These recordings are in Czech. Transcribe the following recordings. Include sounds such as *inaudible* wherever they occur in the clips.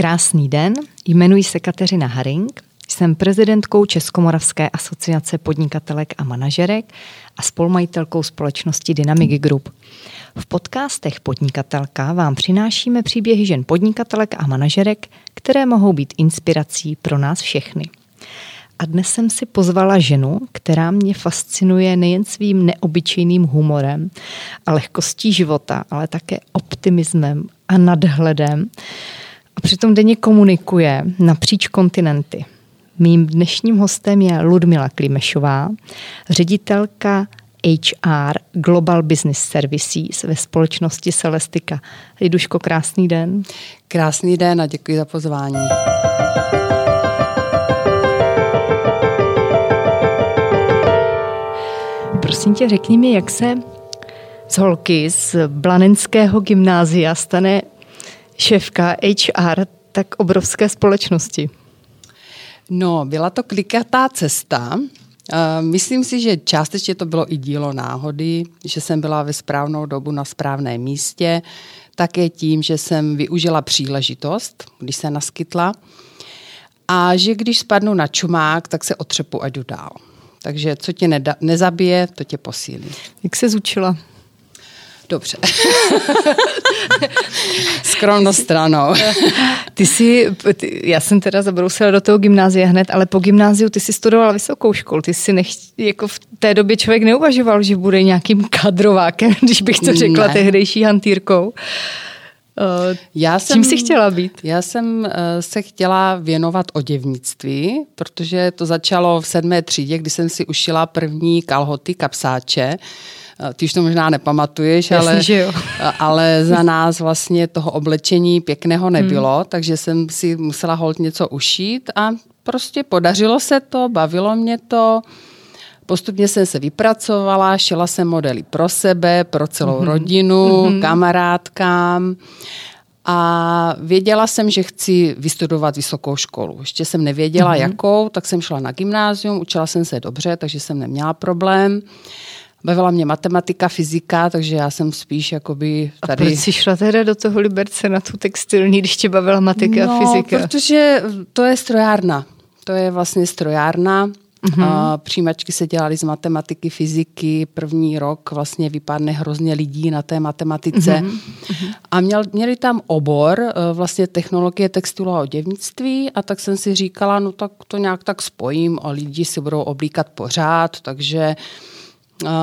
Krásný den, jmenuji se Kateřina Haring, jsem prezidentkou Českomoravské asociace podnikatelek a manažerek a spolumajitelkou společnosti Dynamic Group. V podcastech Podnikatelka vám přinášíme příběhy žen podnikatelek a manažerek, které mohou být inspirací pro nás všechny. A dnes jsem si pozvala ženu, která mě fascinuje nejen svým neobyčejným humorem a lehkostí života, ale také optimismem a nadhledem. A přitom denně komunikuje napříč kontinenty. Mým dnešním hostem je Ludmila Klimešová, ředitelka HR Global Business Services ve společnosti Celestika. Liduško, krásný den. Krásný den a děkuji za pozvání. Prosím tě, řekni mi, jak se z holky z Blanenského gymnázia stane šéfka HR tak obrovské společnosti? No, byla to klikatá cesta. Myslím si, že částečně to bylo i dílo náhody, že jsem byla ve správnou dobu na správném místě, také tím, že jsem využila příležitost, když se naskytla, a že když spadnu na čumák, tak se otřepu a jdu dál. Takže co tě nezabije, to tě posílí. Jak se zučila? Dobře. *laughs* Skromnost stranou. *laughs* ty jsi, ty, já jsem teda zabrousila do toho gymnázia hned, ale po gymnáziu ty jsi studovala vysokou školu. Ty si nech, jako v té době člověk neuvažoval, že bude nějakým kadrovákem, *laughs* když bych to řekla ne. tehdejší hantýrkou. Uh, já jsem, Čím jsi chtěla být? Já jsem uh, se chtěla věnovat oděvnictví, protože to začalo v sedmé třídě, kdy jsem si ušila první kalhoty, kapsáče. Uh, ty už to možná nepamatuješ, Jasný, ale, že jo. *laughs* ale za nás vlastně toho oblečení pěkného nebylo, hmm. takže jsem si musela hold něco ušít a prostě podařilo se to, bavilo mě to. Postupně jsem se vypracovala, šila jsem modely pro sebe, pro celou mm-hmm. rodinu, mm-hmm. kamarádkám. A věděla jsem, že chci vystudovat vysokou školu. Ještě jsem nevěděla, mm-hmm. jakou, tak jsem šla na gymnázium, učila jsem se dobře, takže jsem neměla problém. Bavila mě matematika, fyzika, takže já jsem spíš jakoby tady... A proč jsi šla teda do toho Liberce na tu textilní, když tě bavila matika no, a fyzika? protože to je strojárna. To je vlastně strojárna Mm-hmm. A přijímačky se dělaly z matematiky, fyziky, první rok vlastně vypadne hrozně lidí na té matematice. Mm-hmm. A měl, měli tam obor eh, vlastně technologie textilu a oděvnictví a tak jsem si říkala, no tak to nějak tak spojím a lidi si budou oblíkat pořád, takže uh,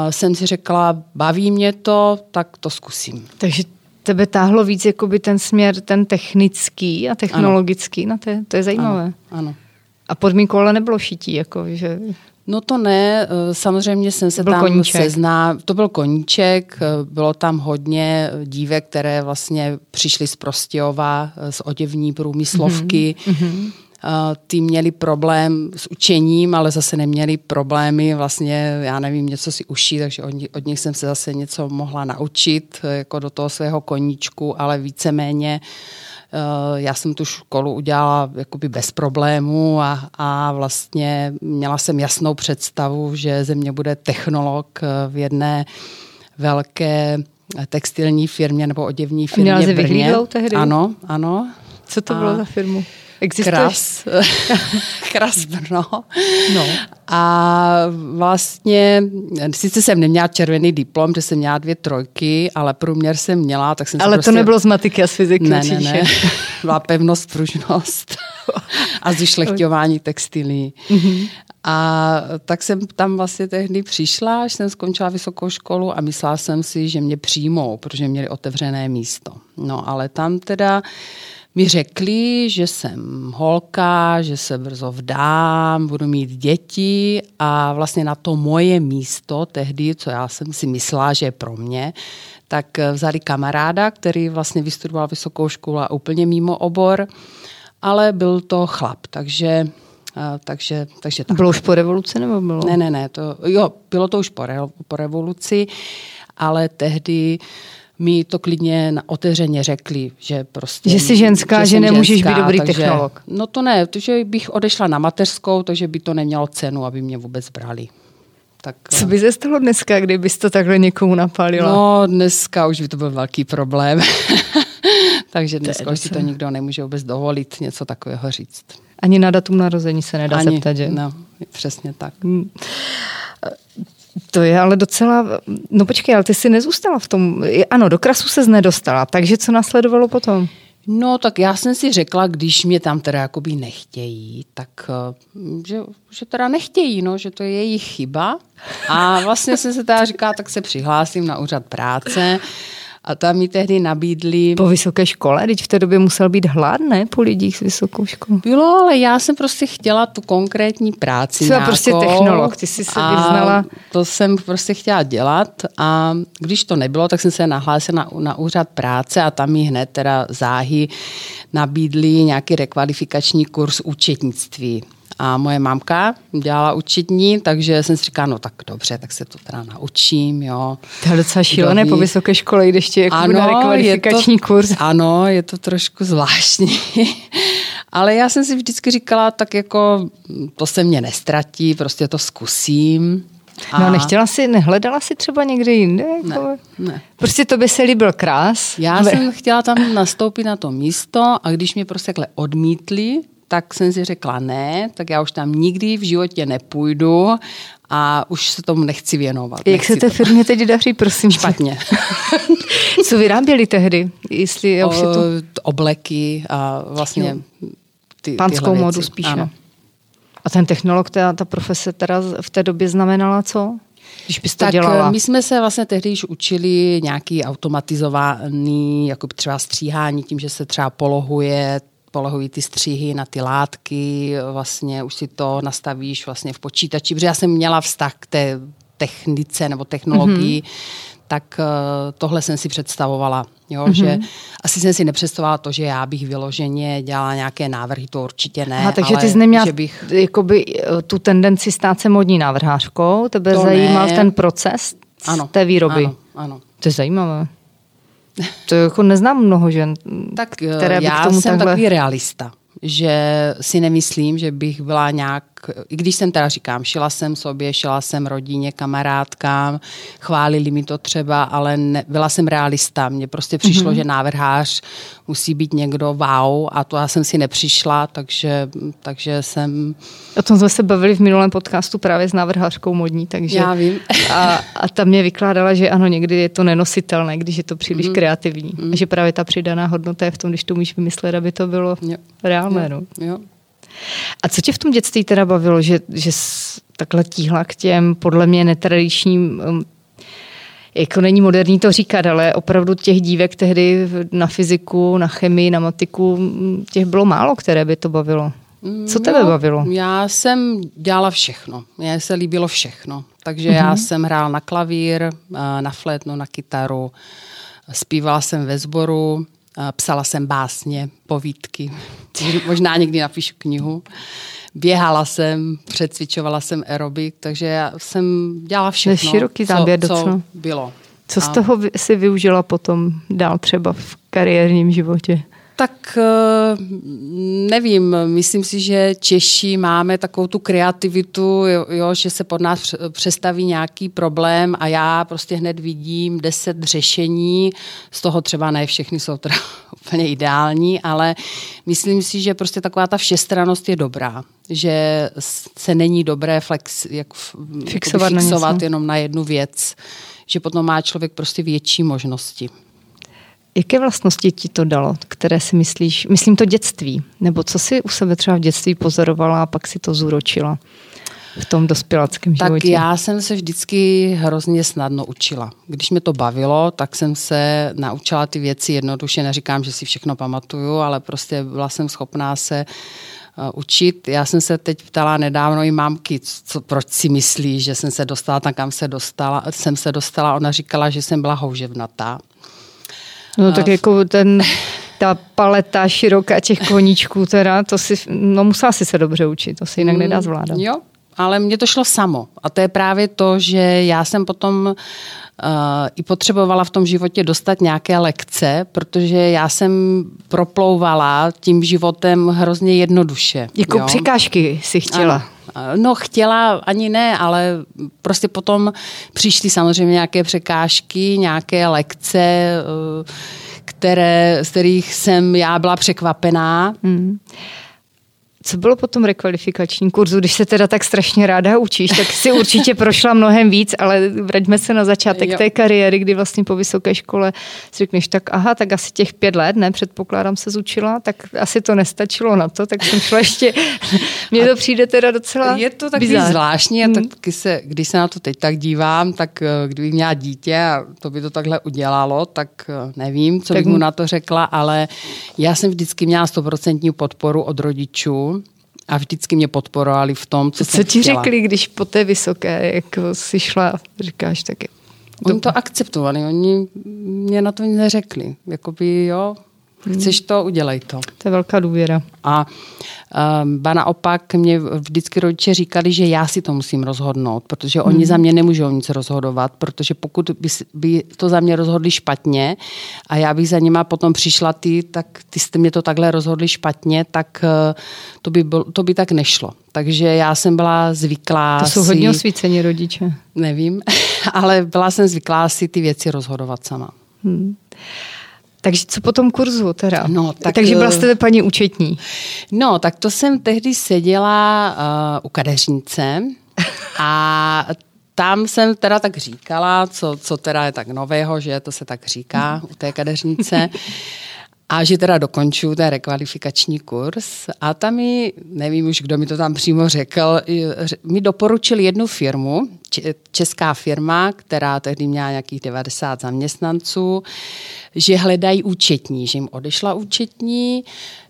jsem si řekla, baví mě to, tak to zkusím. Takže tebe táhlo víc jakoby ten směr, ten technický a technologický, ano. No to, je, to je zajímavé. Ano, ano. A podmínkou ale nebylo šití, jako, že... No to ne, eh, samozřejmě jsem se tam koníček. sezná, to byl koníček, eh, bylo tam hodně dívek, které vlastně přišly z Prostějova, eh, z oděvní průmyslovky. Mm-hmm. Ty měli problém s učením, ale zase neměli problémy vlastně, já nevím, něco si uší, takže od, od nich jsem se zase něco mohla naučit, jako do toho svého koníčku, ale víceméně Eh, já jsem tu školu udělala jakoby bez problémů a, a vlastně měla jsem jasnou představu, že ze mě bude technolog eh, v jedné velké textilní firmě nebo oděvní firmě Měla jsi Brně. tehdy? Ano, ano. Co to bylo a... za firmu? Existuješ? Kras. *laughs* Kras Brno. No. A vlastně, sice jsem neměla červený diplom, že jsem měla dvě trojky, ale průměr jsem měla, tak jsem Ale prostě... to nebylo z matiky a z fyziky ne, Ne, ne, byla pevnost, pružnost a zušlechťování textilí. Mm-hmm. A tak jsem tam vlastně tehdy přišla, až jsem skončila vysokou školu a myslela jsem si, že mě přijmou, protože měli otevřené místo. No ale tam teda mi řekli, že jsem holka, že se brzo vdám, budu mít děti a vlastně na to moje místo tehdy, co já jsem si myslela, že je pro mě, tak vzali kamaráda, který vlastně vystudoval vysokou školu a úplně mimo obor, ale byl to chlap, takže takže, takže tak. Bylo už po revoluci nebo bylo? Ne, ne, ne, to, jo, bylo to už po, re, po revoluci, ale tehdy uh, mi to klidně otevřeně řekli, že prostě... Že jsi ženská, že, že nemůžeš ženská, být dobrý takže, technolog. No to ne, že bych odešla na mateřskou, takže by to nemělo cenu, aby mě vůbec brali. Tak, Co by se stalo dneska, kdybys to takhle někomu napálila? No dneska už by to byl velký problém. *laughs* Takže dneska si to nikdo nemůže vůbec dovolit něco takového říct. Ani na datum narození se nedá Ani, zeptat, že? No, přesně tak. Hmm. To je ale docela... No počkej, ale ty jsi nezůstala v tom... Ano, do krasu se nedostala, takže co následovalo potom? No, tak já jsem si řekla, když mě tam teda jakoby nechtějí, tak eh, že, že teda nechtějí, no, že to je jejich chyba. A vlastně jsem se teda říkala, tak se přihlásím na úřad práce a tam mi tehdy nabídli... Po vysoké škole? Teď v té době musel být hlad, ne? Po lidích s vysokou školou. Bylo, ale já jsem prostě chtěla tu konkrétní práci Jsi prostě technolog, ty jsi se vyznala. To jsem prostě chtěla dělat a když to nebylo, tak jsem se nahlásila na, na úřad práce a tam mi hned teda záhy nabídli nějaký rekvalifikační kurz účetnictví. A moje mamka dělala učitní, takže jsem si říkala, no tak dobře, tak se to teda naučím, jo. To je docela šílené po vysoké škole, když ještě jako ano, na rekvalifikační to, kurz. Ano, je to trošku zvláštní. *laughs* Ale já jsem si vždycky říkala, tak jako to se mě nestratí, prostě to zkusím. A... No nechtěla si, nehledala si třeba někde jinde? Jako... Ne, ne. Prostě to by se líbil krás. Já ne. jsem chtěla tam nastoupit na to místo a když mě prostě takhle odmítli, tak jsem si řekla ne, tak já už tam nikdy v životě nepůjdu a už se tomu nechci věnovat. Jak nechci se té firmě teď daří, prosím? Špatně. *laughs* Co vyráběli tehdy? Jestli o, tu... Obleky a vlastně ty, Pánskou modu spíše. Ano. A ten technolog, ta, ta profese teda v té době znamenala co? Když bys to tak dělala? my jsme se vlastně tehdy již učili nějaký automatizovaný, jako třeba stříhání tím, že se třeba polohuje polohují ty střihy na ty látky, vlastně už si to nastavíš vlastně v počítači, protože já jsem měla vztah k té technice nebo technologii, mm-hmm. tak uh, tohle jsem si představovala. Jo, mm-hmm. že asi jsem si nepředstavovala to, že já bych vyloženě dělala nějaké návrhy, to určitě ne. Aha, takže ale ty jsi neměla že bych... jakoby, eh, tu tendenci stát se modní návrhářkou, tebe to zajímal ne. ten proces ano, té výroby. Ano, ano. To je zajímavé. To jako neznám mnoho žen, tak, které by já k tomu jsem takhle... takový realista že si nemyslím, že bych byla nějak, i když jsem teda říkám, šila jsem sobě, šila jsem rodině, kamarádkám, chválili mi to třeba, ale ne, byla jsem realista. Mně prostě přišlo, mm-hmm. že návrhář musí být někdo wow a to já jsem si nepřišla, takže, takže jsem... O tom jsme se bavili v minulém podcastu právě s návrhářkou modní, takže... Já vím. a, a tam mě vykládala, že ano, někdy je to nenositelné, když je to příliš mm. kreativní. Mm. A že právě ta přidaná hodnota je v tom, když to můžeš vymyslet, aby to bylo jo. reálné. Jo. No. Jo. A co tě v tom dětství teda bavilo, že, že jsi takhle tíhla k těm podle mě netradičním um, jako není moderní to říkat, ale opravdu těch dívek tehdy na fyziku, na chemii, na matiku, těch bylo málo, které by to bavilo. Co tebe no, bavilo? Já jsem dělala všechno. Mně se líbilo všechno. Takže mm-hmm. já mhm. jsem hrál na klavír, eh, na flétnu, na kytaru, zpívala jsem ve sboru, psala jsem básně, povídky. Možná někdy napíšu knihu. Běhala jsem, přecvičovala jsem aerobik, takže já jsem dělala všechno, to je široký záběr co, co bylo. Co z toho si využila potom dál třeba v kariérním životě? Tak eh, nevím, myslím si, že Češi máme takovou tu kreativitu, jo, jo, že se pod nás přestaví nějaký problém a já prostě hned vidím deset řešení, z toho třeba ne všechny jsou teda *laughs* úplně ideální, ale myslím si, že prostě taková ta všestranost je dobrá, že se není dobré flex, jak fixovat, fixovat na jenom na jednu věc, že potom má člověk prostě větší možnosti. Jaké vlastnosti ti to dalo, které si myslíš, myslím to dětství, nebo co si u sebe třeba v dětství pozorovala a pak si to zúročila v tom dospělackém životě? Tak já jsem se vždycky hrozně snadno učila. Když mě to bavilo, tak jsem se naučila ty věci jednoduše. Neříkám, že si všechno pamatuju, ale prostě byla jsem schopná se uh, učit. Já jsem se teď ptala nedávno i mámky, co, proč si myslí, že jsem se dostala tam, kam se dostala. Jsem se dostala, ona říkala, že jsem byla houževnatá. No tak jako ten, ta paleta široká těch koníčků, teda, to si, no musela si se dobře učit, to si jinak nedá zvládat. Jo, ale mně to šlo samo. A to je právě to, že já jsem potom uh, i potřebovala v tom životě dostat nějaké lekce, protože já jsem proplouvala tím životem hrozně jednoduše. Jako jo? překážky si chtěla. Ano. No chtěla ani ne, ale prostě potom přišly samozřejmě nějaké překážky, nějaké lekce, uh, které, z kterých jsem já byla překvapená. Hmm. Co bylo po tom rekvalifikačním kurzu, když se teda tak strašně ráda učíš, tak si určitě prošla mnohem víc, ale vraťme se na začátek jo. té kariéry, kdy vlastně po vysoké škole si řekneš, tak aha, tak asi těch pět let, ne, předpokládám se zučila, tak asi to nestačilo na to, tak jsem šla ještě, *laughs* mně to přijde teda docela Je to takový bizár. zvláštní hmm. taky se, když se na to teď tak dívám, tak eh, kdybych měla dítě a to by to takhle udělalo, tak eh, nevím, co tak bych mu na to řekla, ale já jsem vždycky měla stoprocentní podporu od rodičů, a vždycky mě podporovali v tom, co, co jsem ti chtěla. řekli, když po té vysoké jako jsi šla, říkáš taky. Oni to akceptovali, oni mě na to neřekli. Jakoby jo, Chceš to, udělej to. To je velká důvěra. A um, ba naopak mě vždycky rodiče říkali, že já si to musím rozhodnout, protože oni hmm. za mě nemůžou nic rozhodovat, protože pokud by, by to za mě rozhodli špatně a já bych za nima potom přišla ty, tak ty jste mě to takhle rozhodli špatně, tak uh, to by, byl, to by tak nešlo. Takže já jsem byla zvyklá To jsou si, hodně osvícení rodiče. Nevím, *laughs* ale byla jsem zvyklá si ty věci rozhodovat sama. Hmm. Takže co po tom kurzu teda? No, tak, Takže byla jste paní účetní. No, tak to jsem tehdy seděla uh, u kadeřnice *laughs* a tam jsem teda tak říkala, co, co teda je tak nového, že to se tak říká *laughs* u té kadeřnice. A že teda dokončuju ten rekvalifikační kurz a tam mi, nevím už, kdo mi to tam přímo řekl, mi doporučil jednu firmu, česká firma, která tehdy měla nějakých 90 zaměstnanců, že hledají účetní, že jim odešla účetní,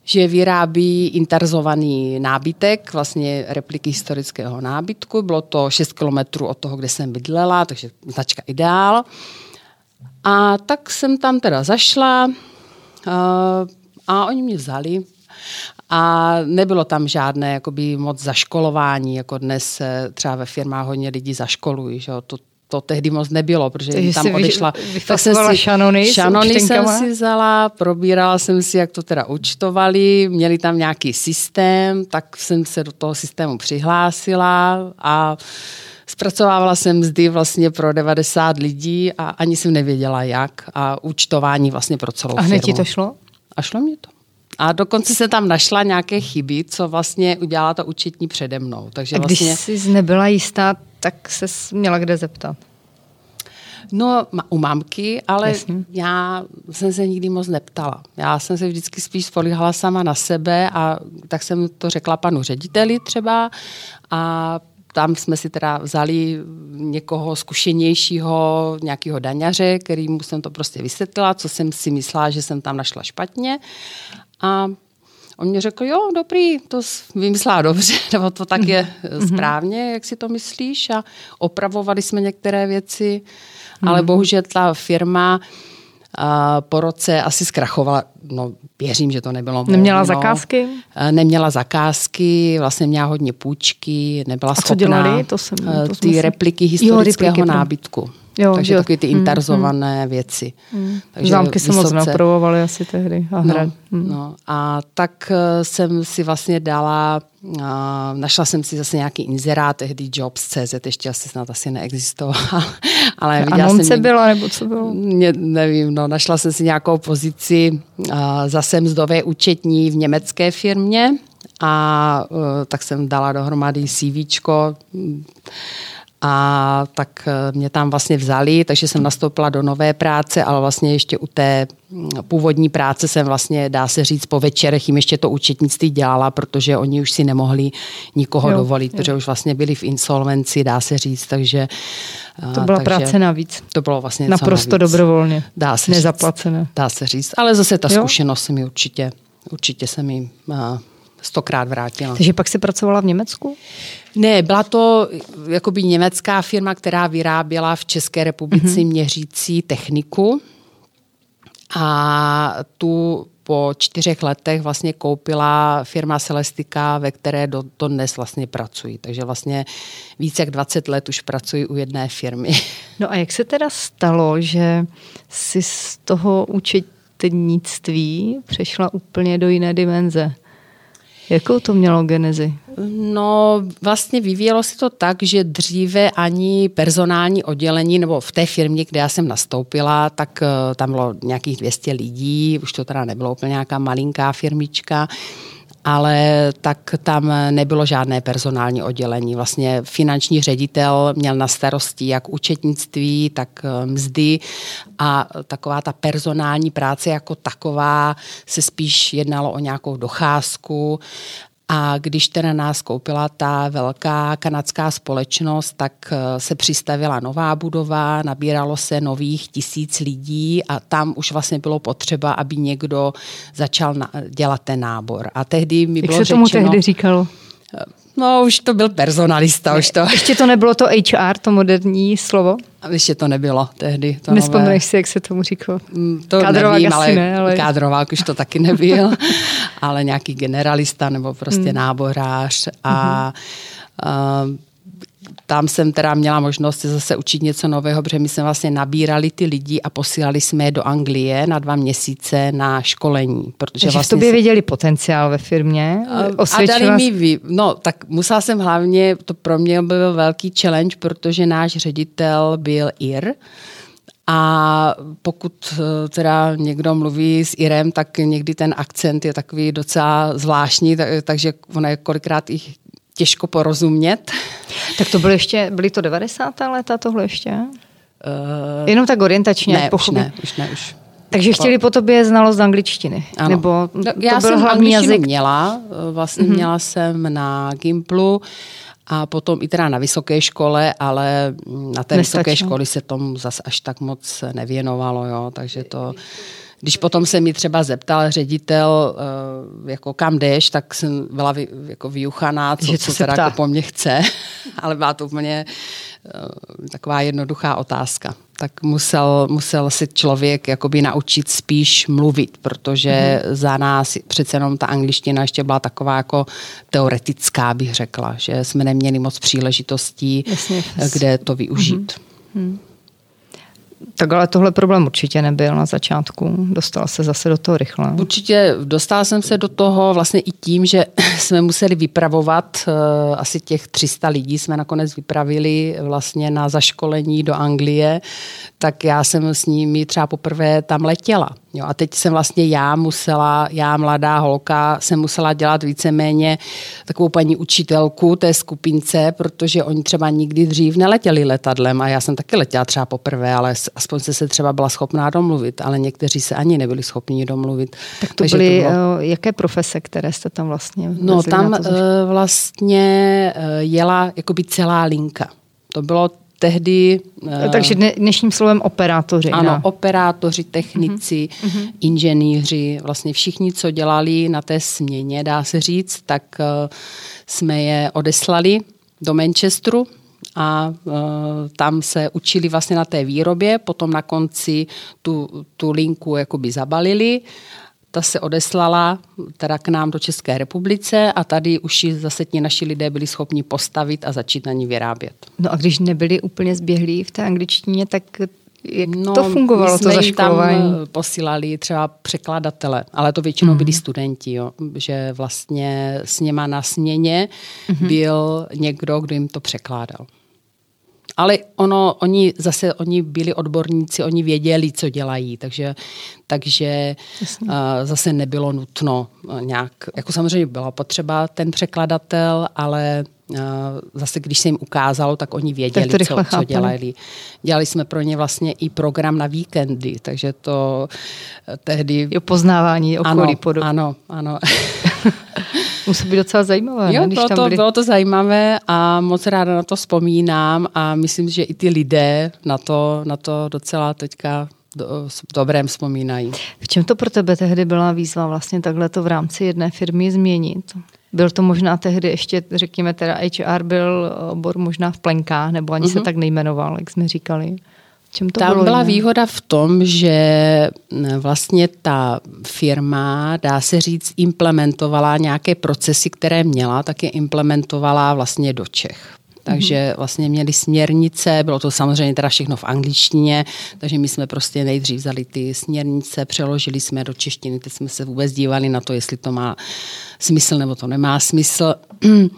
že vyrábí interzovaný nábytek, vlastně repliky historického nábytku. Bylo to 6 kilometrů od toho, kde jsem bydlela, takže značka Ideál. A tak jsem tam teda zašla, a oni mě vzali a nebylo tam žádné jakoby, moc zaškolování, jako dnes třeba ve firmách hodně lidí zaškolují. Že? To, to tehdy moc nebylo, protože Takže tam odešla. Tak jsem si, šanony, šanony jsem si vzala, probírala jsem si, jak to teda účtovali, měli tam nějaký systém, tak jsem se do toho systému přihlásila a Zpracovávala jsem mzdy vlastně pro 90 lidí a ani jsem nevěděla jak a účtování vlastně pro celou firmu. A hned ti to šlo? A šlo mi to. A dokonce se tam našla nějaké chyby, co vlastně udělala to účetní přede mnou. Takže a když vlastně... jsi nebyla jistá, tak se měla kde zeptat? No, u mamky, ale Jasně. já jsem se nikdy moc neptala. Já jsem se vždycky spíš spolíhala sama na sebe a tak jsem to řekla panu řediteli třeba a tam jsme si teda vzali někoho zkušenějšího, nějakého daňaře, kterýmu jsem to prostě vysvětlila, co jsem si myslela, že jsem tam našla špatně. A on mě řekl, jo, dobrý, to vymyslela dobře, *laughs* nebo to tak je mm-hmm. správně, jak si to myslíš. A opravovali jsme některé věci, mm-hmm. ale bohužel ta firma a po roce asi zkrachovala, no věřím, že to nebylo Neměla no. zakázky? Neměla zakázky, vlastně měla hodně půjčky, nebyla A schopná co dělali? To jsem, to ty repliky historického jo, repliky, nábytku. Jo, Takže jo. takové ty hmm, interzované mm, věci. Mm. Takže Zámky se moc neopravovaly asi tehdy. A, no, mm. no, a tak eh, jsem si vlastně dala, uh, našla jsem si zase nějaký inzerát, tehdy Jobs.cz, ještě asi snad asi neexistoval. *laughs* ale viděla jsem, byla, nebo co bylo? Mě, nevím, no, našla jsem si nějakou pozici uh, zase mzdové účetní v německé firmě a tak jsem dala dohromady CVčko, a tak eh, mě tam vlastně vzali, takže jsem nastoupila do nové práce, ale vlastně ještě u té mm, původní práce jsem vlastně, dá se říct, po večerech jim ještě to účetnictví dělala, protože oni už si nemohli nikoho jo, dovolit, jo. protože už vlastně byli v insolvenci, dá se říct, takže... Eh, to byla takže práce navíc. To bylo vlastně Naprosto navíc. dobrovolně. Dá se Nezaplacené. Říct, dá se říct, ale zase ta jo? zkušenost mi určitě, určitě se mi uh, stokrát vrátila. Takže pak si pracovala v Německu? Ne, byla to jakoby německá firma, která vyráběla v České republice mm-hmm. měřící techniku a tu po čtyřech letech vlastně koupila firma Celestika, ve které do, to dnes vlastně pracují. Takže vlastně více jak 20 let už pracuji u jedné firmy. No a jak se teda stalo, že si z toho účetnictví přešla úplně do jiné dimenze? Jakou to mělo genezi? No, vlastně vyvíjelo se to tak, že dříve ani personální oddělení, nebo v té firmě, kde já jsem nastoupila, tak eh, tam bylo nějakých 200 lidí, už to teda nebylo úplně nějaká malinká firmička, ale tak tam nebylo žádné personální oddělení. Vlastně finanční ředitel měl na starosti jak účetnictví, tak eh, mzdy a taková ta personální práce jako taková se spíš jednalo o nějakou docházku a když teda nás koupila ta velká kanadská společnost, tak eh, se přistavila nová budova, nabíralo se nových tisíc lidí a tam už vlastně bylo potřeba, aby někdo začal dělat ten nábor. A tehdy mi Jak bylo se tomu řečeno, tehdy říkalo? No, už to byl personalista. Ne, už to. Ještě to nebylo to HR, to moderní slovo? A ještě to nebylo tehdy. To Nespomínáš si, jak se tomu říkalo? Mm, to Kádrovák nevím, ale, ne, ale... Kádrovák už to taky nebyl, *laughs* ale nějaký generalista nebo prostě hmm. náborář. A, mm-hmm. a tam jsem teda měla možnost se zase učit něco nového, protože my jsme vlastně nabírali ty lidi a posílali jsme je do Anglie na dva měsíce na školení. Protože Takže vlastně v tobě viděli potenciál ve firmě? A dali mi, vy, no tak musela jsem hlavně, to pro mě byl velký challenge, protože náš ředitel byl Ir, a pokud eh, teda někdo mluví s Irem, tak někdy ten akcent je takový docela zvláštní, takže ono je kolikrát i těžko porozumět. Tak to bylo ještě, byly to 90. léta tohle ještě? Uh, Jenom tak orientačně, ne, už ne, už ne, už. Takže chtěli po tobě znalost angličtiny? Ano. Nebo no, to Já byl jsem hlavní jazyk? měla, eh, vlastně mm-hmm. měla jsem na Gimplu a potom i teda na vysoké škole, ale na té Nestačilo. vysoké školy se tomu zas až tak moc nevěnovalo, jo, takže to... Když potom se mi třeba zeptal ředitel, eh, jako kam jdeš, tak jsem byla vy, jako vyuchaná, co, co teda jako po mně chce, *laughs* ale byla to úplně eh, taková jednoduchá otázka. Tak musel, musel si člověk jakoby naučit spíš mluvit, protože mm. za nás přece jenom ta angličtina ještě byla taková jako teoretická, bych řekla, že jsme neměli moc příležitostí, Jasně. kde to využít. Mm. Tak ale tohle problém určitě nebyl na začátku. Dostal se zase do toho rychle. Určitě dostal jsem se do toho vlastně i tím, že *laughs* jsme museli vypravovat uh, asi těch 300 lidí jsme nakonec vypravili vlastně na zaškolení do Anglie, tak já jsem s nimi třeba poprvé tam letěla. Jo, a teď jsem vlastně já musela, já mladá holka, jsem musela dělat víceméně takovou paní učitelku té skupince, protože oni třeba nikdy dřív neletěli letadlem a já jsem taky letěla třeba poprvé, ale aspoň se se třeba byla schopná domluvit, ale někteří se ani nebyli schopni domluvit. Tak to Takže byly to bylo... Eh, jaké profese, které jste tam vlastně No tam uh, vlastně uh, jela jakoby celá linka. To bylo tehdy... Eh, takže dnešním slovem operátoři. Ano, ne? operátoři, technici, uh-huh. inženýři, vlastně všichni, co dělali na té směně, dá se říct, tak uh, jsme je odeslali do Manchesteru a uh, tam se učili vlastně na té výrobě, potom na konci tu, tu linku jakoby zabalili ta se odeslala teda k nám do České republice a tady už zase ti naši lidé byli schopni postavit a začít na ní vyrábět. No a když nebyli úplně zběhlí v té angličtině, tak jak no, to fungovalo, to zaškolování? tam eh, posílali třeba překladatele, ale to většinou byli studenti, jo, že vlastně s něma na směně mm-hmm. byl někdo, kdo jim to překládal. Ale ono, oni zase, oni byli odborníci, oni věděli, co dělají, takže, takže uh, zase nebylo nutno nějak, jako samozřejmě byla potřeba ten překladatel, ale uh, zase když se jim ukázalo, tak oni věděli, tak co, co dělali. Dělali jsme pro ně vlastně i program na víkendy, takže to tehdy... Jo, poznávání okolí ano, podobně. Ano, ano. *laughs* *laughs* Musí být docela zajímavé. Jo, ne? Když bylo, tam byli... to, bylo to zajímavé a moc ráda na to vzpomínám a myslím, že i ty lidé na to, na to docela teďka do, dobrém vzpomínají. V čem to pro tebe tehdy byla výzva vlastně takhle to v rámci jedné firmy změnit? Byl to možná tehdy ještě, řekněme, teda HR byl obor možná v plenkách, nebo ani uh-huh. se mhm. tak nejmenoval, jak jsme říkali. Čem to Tam bylo byla jiné? výhoda v tom, že vlastně ta firma, dá se říct, implementovala nějaké procesy, které měla, tak je implementovala vlastně do Čech. Takže vlastně měli směrnice, bylo to samozřejmě teda všechno v angličtině, takže my jsme prostě nejdřív vzali ty směrnice, přeložili jsme do češtiny, teď jsme se vůbec dívali na to, jestli to má smysl nebo to nemá smysl. *clears throat*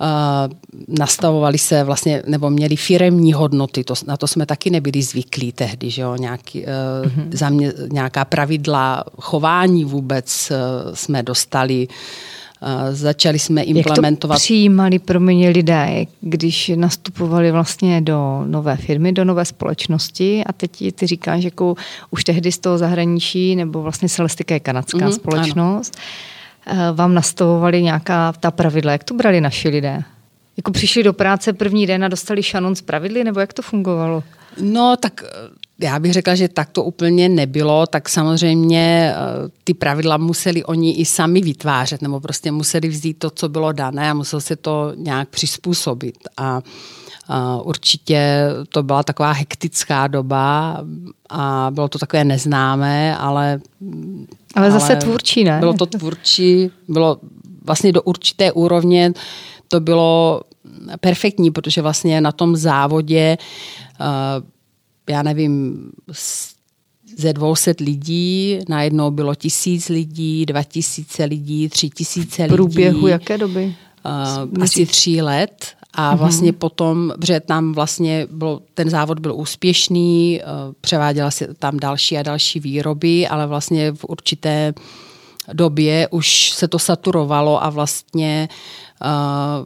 Uh, nastavovali se vlastně, nebo měli firemní hodnoty, to, na to jsme taky nebyli zvyklí tehdy, že jo, nějaký, uh, mm-hmm. za mě, nějaká pravidla chování vůbec uh, jsme dostali, začali jsme implementovat. Jak to přijímali pro mě lidé, když nastupovali vlastně do nové firmy, do nové společnosti a teď ty říkáš, že jako už tehdy z toho zahraničí, nebo vlastně Celestika je kanadská mm-hmm, společnost, ano Eh, vám nastavovali nějaká ta pravidla? Jak to brali naši lidé? Jako přišli do práce první den a dostali šanon z pravidly, nebo jak to fungovalo? No, tak eh, já bych řekla, že tak to úplně nebylo, tak samozřejmě eh, ty pravidla museli oni i sami vytvářet, nebo prostě museli vzít to, co bylo dané a musel se to nějak přizpůsobit. A určitě to byla taková hektická doba a bylo to takové neznámé, ale... Ale zase ale tvůrčí, ne? Bylo to tvůrčí, bylo vlastně do určité úrovně to bylo perfektní, protože vlastně na tom závodě, já nevím, ze 200 lidí, najednou bylo tisíc lidí, dva tisíce lidí, tři tisíce lidí. V průběhu jaké doby? Uh, asi tří let a mhm. vlastně mm-hmm. potom, protože tam vlastně byl, ten závod byl úspěšný, eh, převáděla se tam další a další výroby, ale vlastně v určité době už se to saturovalo a vlastně uh,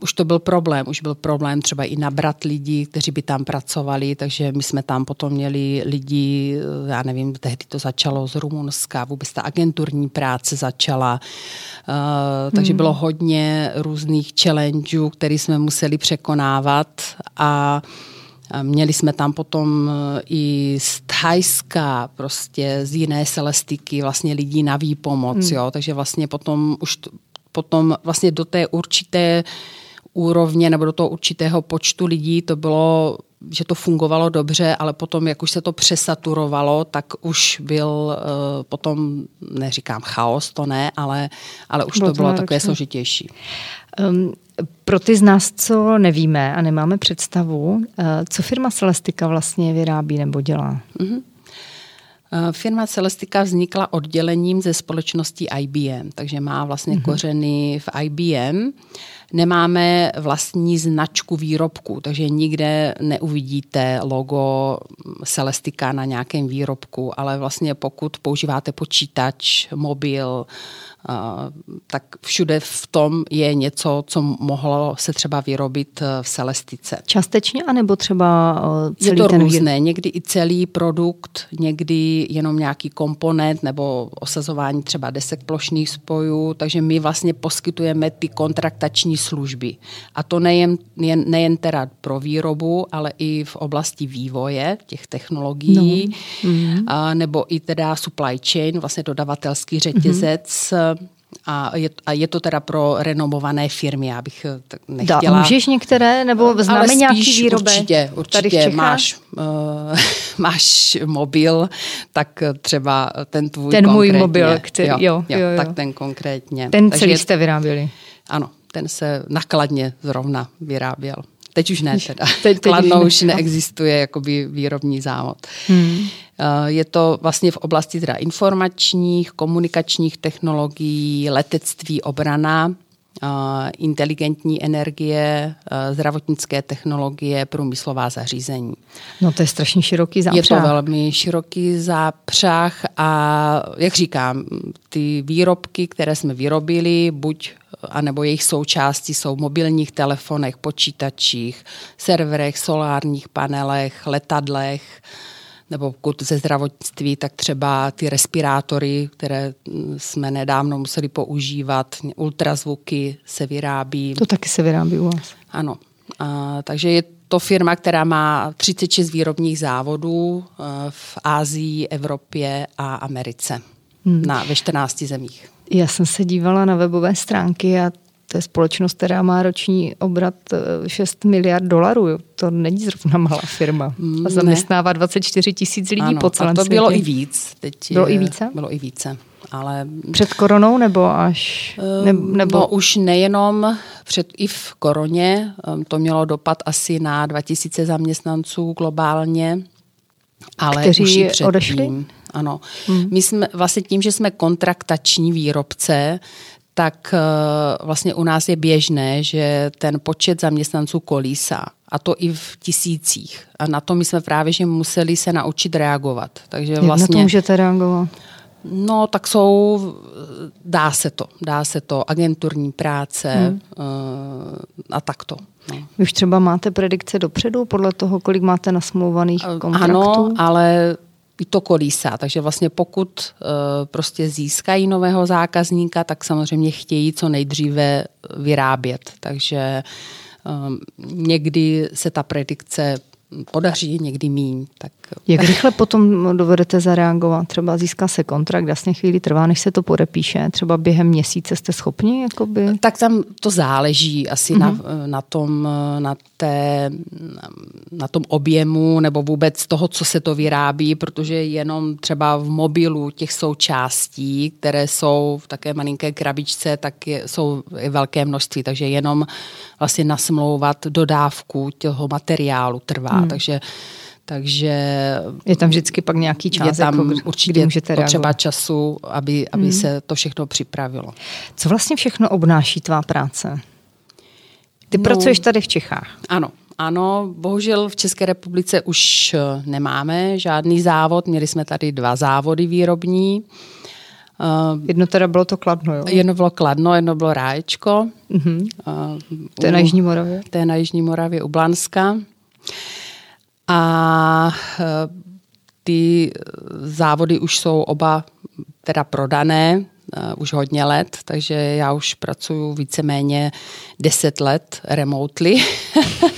už to byl problém. Už byl problém třeba i nabrat lidi, kteří by tam pracovali, takže my jsme tam potom měli lidi, eh, já nevím, tehdy to začalo z Rumunska, vůbec ta agenturní práce začala. Uh, takže hmm. bylo hodně různých challengeů, které jsme museli překonávat a Měli jsme tam potom eh, i z Thajska, prostě z jiné celestiky, vlastně lidí na výpomoc, hmm. jo, takže vlastně potom už potom vlastně do té určité úrovně nebo do toho určitého počtu lidí to bylo, že to fungovalo dobře, ale potom, jak už se to přesaturovalo, tak už byl uh, potom, neříkám chaos, to ne, ale, ale už bylo to bylo takové složitější. Um, pro ty z nás, co nevíme a nemáme představu, uh, co firma Celestika vlastně vyrábí nebo dělá? Uh-huh. Firma Celestika vznikla oddělením ze společností IBM, takže má vlastně uh-huh. kořeny v IBM. Nemáme vlastní značku výrobku, takže nikde neuvidíte logo Celestika na nějakém výrobku, ale vlastně pokud používáte počítač, mobil, tak všude v tom je něco, co mohlo se třeba vyrobit eh, v Celestice. Částečně, anebo třeba eh, celý Je to ten různé, výr... někdy i celý produkt, někdy jenom nějaký komponent nebo osazování třeba desek plošných spojů, takže my vlastně poskytujeme ty kontraktační služby. A to nejen, nejen teda pro výrobu, ale i v oblasti vývoje těch technologií, no. mm-hmm. a, nebo i teda supply chain, vlastně dodavatelský řetězec, mm-hmm a je, a je to teda pro renomované firmy, já bych eh, tak nechtěla. Da, můžeš některé, nebo známe ale nějaký výrobek? Určitě, určitě máš, uh, *laughs* máš mobil, tak třeba ten tvůj Ten můj mobil, který, jo, jo, jo, jo. tak ten konkrétně. Ten Takže celý jste vyráběli? Ano, ten se nakladně zrovna vyráběl. Teď už ne teda. Teď, teď Kladno už neexistuje jakoby výrobní závod. Hmm. Eh, je to vlastně v oblasti teda informačních, komunikačních technologií, letectví, obrana, inteligentní energie, zdravotnické technologie, průmyslová zařízení. No to je strašně široký zápřah. Je to velmi široký zápřah a jak říkám, ty výrobky, které jsme vyrobili, buď anebo jejich součástí jsou v mobilních telefonech, počítačích, serverech, solárních panelech, letadlech, nebo pokud ze zdravotnictví, tak třeba ty respirátory, které jsme nedávno museli používat, ultrazvuky se vyrábí. To taky se vyrábí u vás. Ano. A, takže je to firma, která má 36 výrobních závodů e, v Ázii, Evropě a Americe hmm. na, ve 14 zemích. Já jsem se dívala na webové stránky a to je společnost, která má roční obrat 6 eh, miliard dolarů. To není zrovna malá firma. Mm, a zaměstnává 24 tisíc lidí ano, po celém a to světě. bylo i víc. Teď bylo je, i více? Bylo i více. ale... Před koronou nebo až? Ne, nebo... No už nejenom před i v koroně, to mělo dopad asi na 2000 zaměstnanců globálně, ale Kteří už i předtím. odešli? Ano. Hmm. My jsme vlastně tím, že jsme kontraktační výrobce, tak eh, vlastně u nás je běžné, že ten počet zaměstnanců kolísá. A to i v tisících. A na to my jsme právě, že museli se naučit reagovat. Takže Jak vlastně, na to vlastně- můžete reagovat? No, tak jsou, dá se to, dá se to, agenturní práce hmm. uh, a takto. No. Vy už třeba máte predikce dopředu podle toho, kolik máte nasmluvaných kontraktů? Ano, ale to kolísá. Takže vlastně pokud uh, prostě získají nového zákazníka, tak samozřejmě chtějí co nejdříve vyrábět. Takže um, někdy se ta predikce podaří, někdy míň. Tak... Jak rychle potom dovedete zareagovat? Třeba získá se kontrakt, jasně chvíli trvá, než se to podepíše. Třeba během měsíce jste schopni? Jakoby... Tak tam to záleží asi mm-hmm. na, mhm. na, tom, na, té, na tom objemu nebo vůbec toho, co se to vyrábí, protože jenom třeba v mobilu těch součástí, které jsou v také malinké krabičce, tak je, jsou velké množství, takže jenom vlastně nasmlouvat dodávku toho materiálu trvá. Hmm. Takže takže je tam vždycky pak nějaký čas, je tam jako, určitě můžete potřeba reagovat. času, aby, aby hmm. se to všechno připravilo. Co vlastně všechno obnáší tvá práce? Ty no, pracuješ tady v Čechách. Ano, ano, bohužel v České republice už eh, nemáme žádný závod. Měli jsme tady dva závody výrobní. Uh, jedno teda bylo to Kladno, jo? Jedno bylo Kladno, jedno bylo Ráječko. Uh-huh. Uh, to je na Jižní Moravě? To je na Jižní Moravě u Blanska. A uh, ty závody už jsou oba teda prodané, uh, už hodně let, takže já už pracuji víceméně deset let remotely,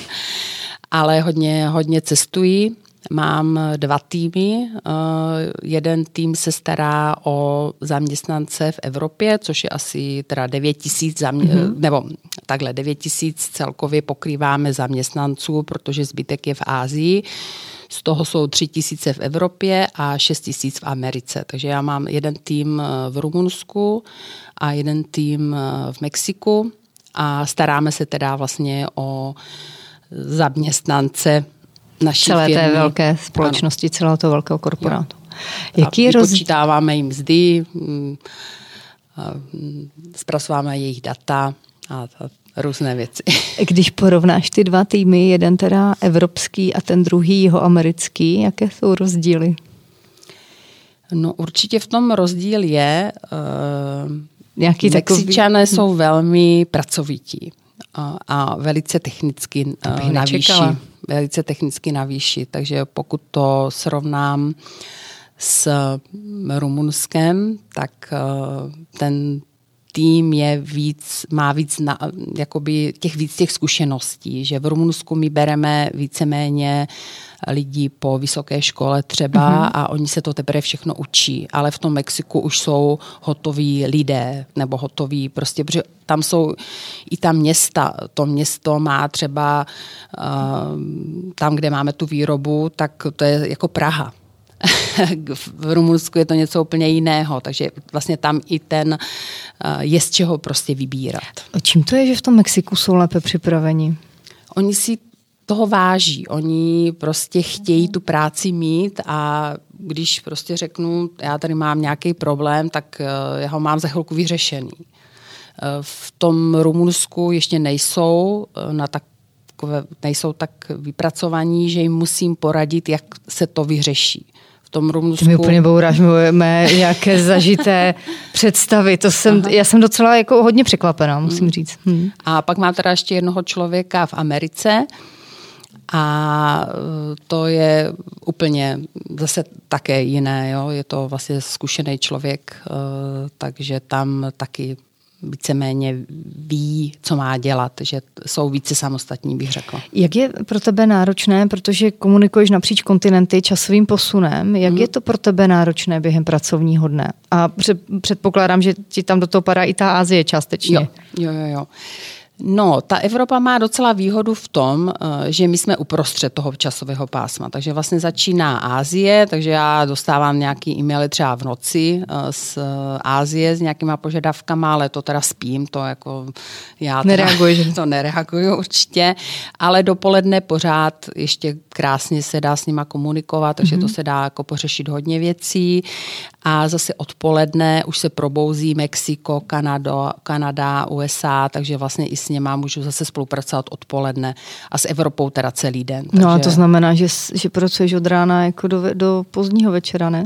*laughs* ale hodně, hodně cestuji Mám dva týmy. Eh, jeden tým se stará o zaměstnance v Evropě, což je asi teda 9 tisíc, zamě- mm-hmm. nebo takhle 9 tisíc celkově pokrýváme zaměstnanců, protože zbytek je v Ázii. Z toho jsou 3 tisíce v Evropě a 6 tisíc v Americe. Takže já mám jeden tým eh, v Rumunsku a jeden tým eh, v Mexiku a staráme se teda vlastně o zaměstnance naší celé firmy. té velké společnosti, ano. celého toho velkého korporátu. Jo. Jaký je roz... Počítáváme jim mzdy, mm, mm, zpracováme jejich data a, různé věci. *laughs* Když porovnáš ty dva týmy, jeden teda evropský a ten druhý jeho americký, jaké jsou rozdíly? No určitě v tom rozdíl je, uh, Nějaký Mexičané takový... jsou velmi pracovití a, a velice technicky uh, na výši. Velice technicky na výši. Takže pokud to srovnám s Rumunskem, tak uh, ten tým je víc, má víc na, jakoby těch víc těch zkušeností, že v Rumunsku my bereme víceméně lidí po vysoké škole třeba mm-hmm. a oni se to teprve všechno učí, ale v tom Mexiku už jsou hotoví lidé nebo hotoví prostě, protože tam jsou i ta města, to město má třeba uh, tam, kde máme tu výrobu, tak to je jako Praha v Rumunsku je to něco úplně jiného, takže vlastně tam i ten eh, je z čeho prostě vybírat. A čím to je, že v tom Mexiku jsou lépe připraveni? Oni si toho váží. Oni prostě chtějí tu práci mít a když prostě řeknu, já tady mám nějaký problém, tak eh, já ho mám za chvilku vyřešený. Eh, v tom Rumunsku ještě nejsou na tak nejsou tak vypracovaní, že jim musím poradit, jak se to vyřeší v tom Rumunsku. Ty mi úplně bouráš mé jaké *laughs* zažité představy. To jsem, já jsem docela jako hodně překvapená, musím hmm. říct. Hmm. A pak mám teda ještě jednoho člověka v Americe, a e, to je úplně zase také jiné. Jo? Je to vlastně zkušený člověk, e, takže tam taky víceméně ví, co má dělat, že jsou více samostatní, bych řekla. Jak je pro tebe náročné, protože komunikuješ napříč kontinenty časovým posunem, jak hmm. je to pro tebe náročné během pracovního dne? A předpokládám, že ti tam do toho padá i ta Ázie částečně. Jo, jo, jo. jo. No, ta Evropa má docela výhodu v tom, eh, že my jsme uprostřed toho časového pásma. Takže vlastně začíná Ázie, takže já dostávám nějaký e-maily třeba v noci eh, z Ázie s nějakýma požadavkama, ale to teda spím, to jako já Nereaguji. *laughs* to nereaguju určitě, ale dopoledne pořád ještě krásně se dá s nima komunikovat, takže mm-hmm. to se dá jako pořešit hodně věcí a zase odpoledne už se probouzí Mexiko, Kanado, Kanada, USA, takže vlastně i s něma můžu zase spolupracovat odpoledne a s Evropou teda celý den. Takže... No a to znamená, že, že pracuješ od rána jako do, do pozdního večera, ne?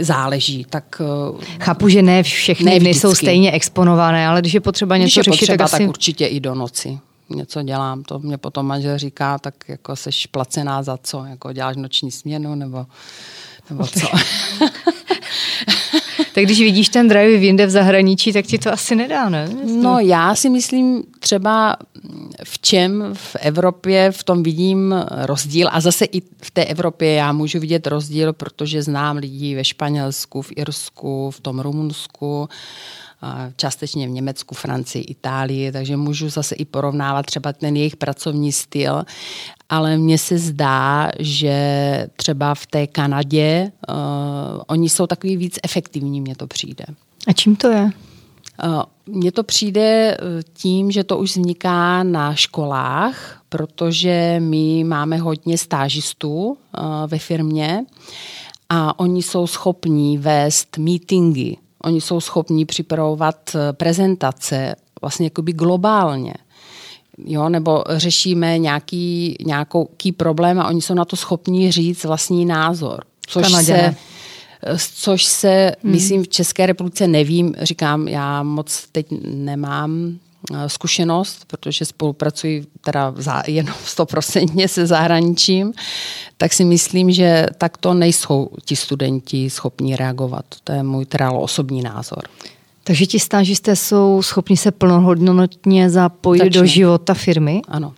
záleží. Tak, eh, Chápu, že ne všechny ne dny jsou stejně exponované, ale když je potřeba něco když je řešit, potřeba, tak, asi... tak určitě i do noci něco dělám. To mě potom manžel říká, tak jako seš placená za co? Jako děláš noční směnu nebo, nebo co? *laughs* tak když vidíš ten drive jinde v zahraničí, tak ti to asi nedá, ne? No já si myslím třeba v čem v Evropě v tom vidím rozdíl a zase i v té Evropě já můžu vidět rozdíl, protože znám lidí ve Španělsku, v Irsku, v tom Rumunsku, částečně v Německu, Francii, Itálii, takže můžu zase i porovnávat třeba ten jejich pracovní styl, ale mně se zdá, že třeba v té Kanadě uh, oni jsou takový víc efektivní, mně to přijde. A čím to je? Mně to přijde tím, že to už vzniká na školách, protože my máme hodně stážistů ve firmě a oni jsou schopní vést meetingy Oni jsou schopní připravovat eh, prezentace vlastně jakoby globálně. Jo, nebo řešíme nějaký, nějaký problém a oni jsou na to schopní říct vlastní názor. Což Kanadě. se, eh, což se, hmm. myslím, v České republice nevím, říkám, já moc teď nemám zkušenost, protože spolupracuji teda jenom *laughs* stoprocentně se zahraničím, tak si myslím, že takto nejsou ti studenti schopni reagovat. To je můj teda osobní názor. Takže ti stážisté jsou schopni se plnohodnotně zapojit Začne. do života firmy? Ano.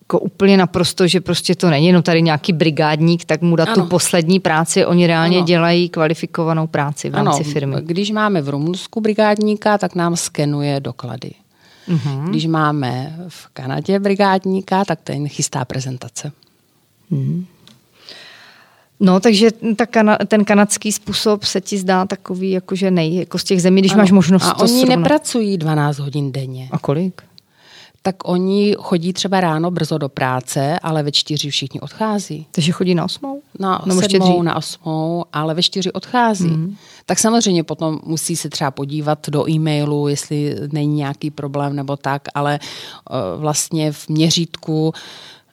Jako úplně naprosto, že prostě to není jenom tady nějaký brigádník, tak mu dát ano. tu poslední práci. Oni reálně ano. dělají kvalifikovanou práci v rámci ano. firmy. Když máme v Rumunsku brigádníka, tak nám skenuje doklady. Uh-huh. Když máme v Kanadě brigádníka, tak ten chystá prezentace. Hmm. No, takže ta kana, ten kanadský způsob se ti zdá takový, jakože nej, jako z těch zemí, když ano. máš možnost A to oni srovnat. nepracují 12 hodin denně. A kolik? Tak oni chodí třeba ráno brzo do práce, ale ve čtyři všichni odchází. Takže chodí na osmou? Na Nebo sedmou, na osmou, ale ve čtyři odchází. Mm. Tak samozřejmě potom musí se třeba podívat do e-mailu, jestli není nějaký problém nebo tak, ale uh, vlastně v měřítku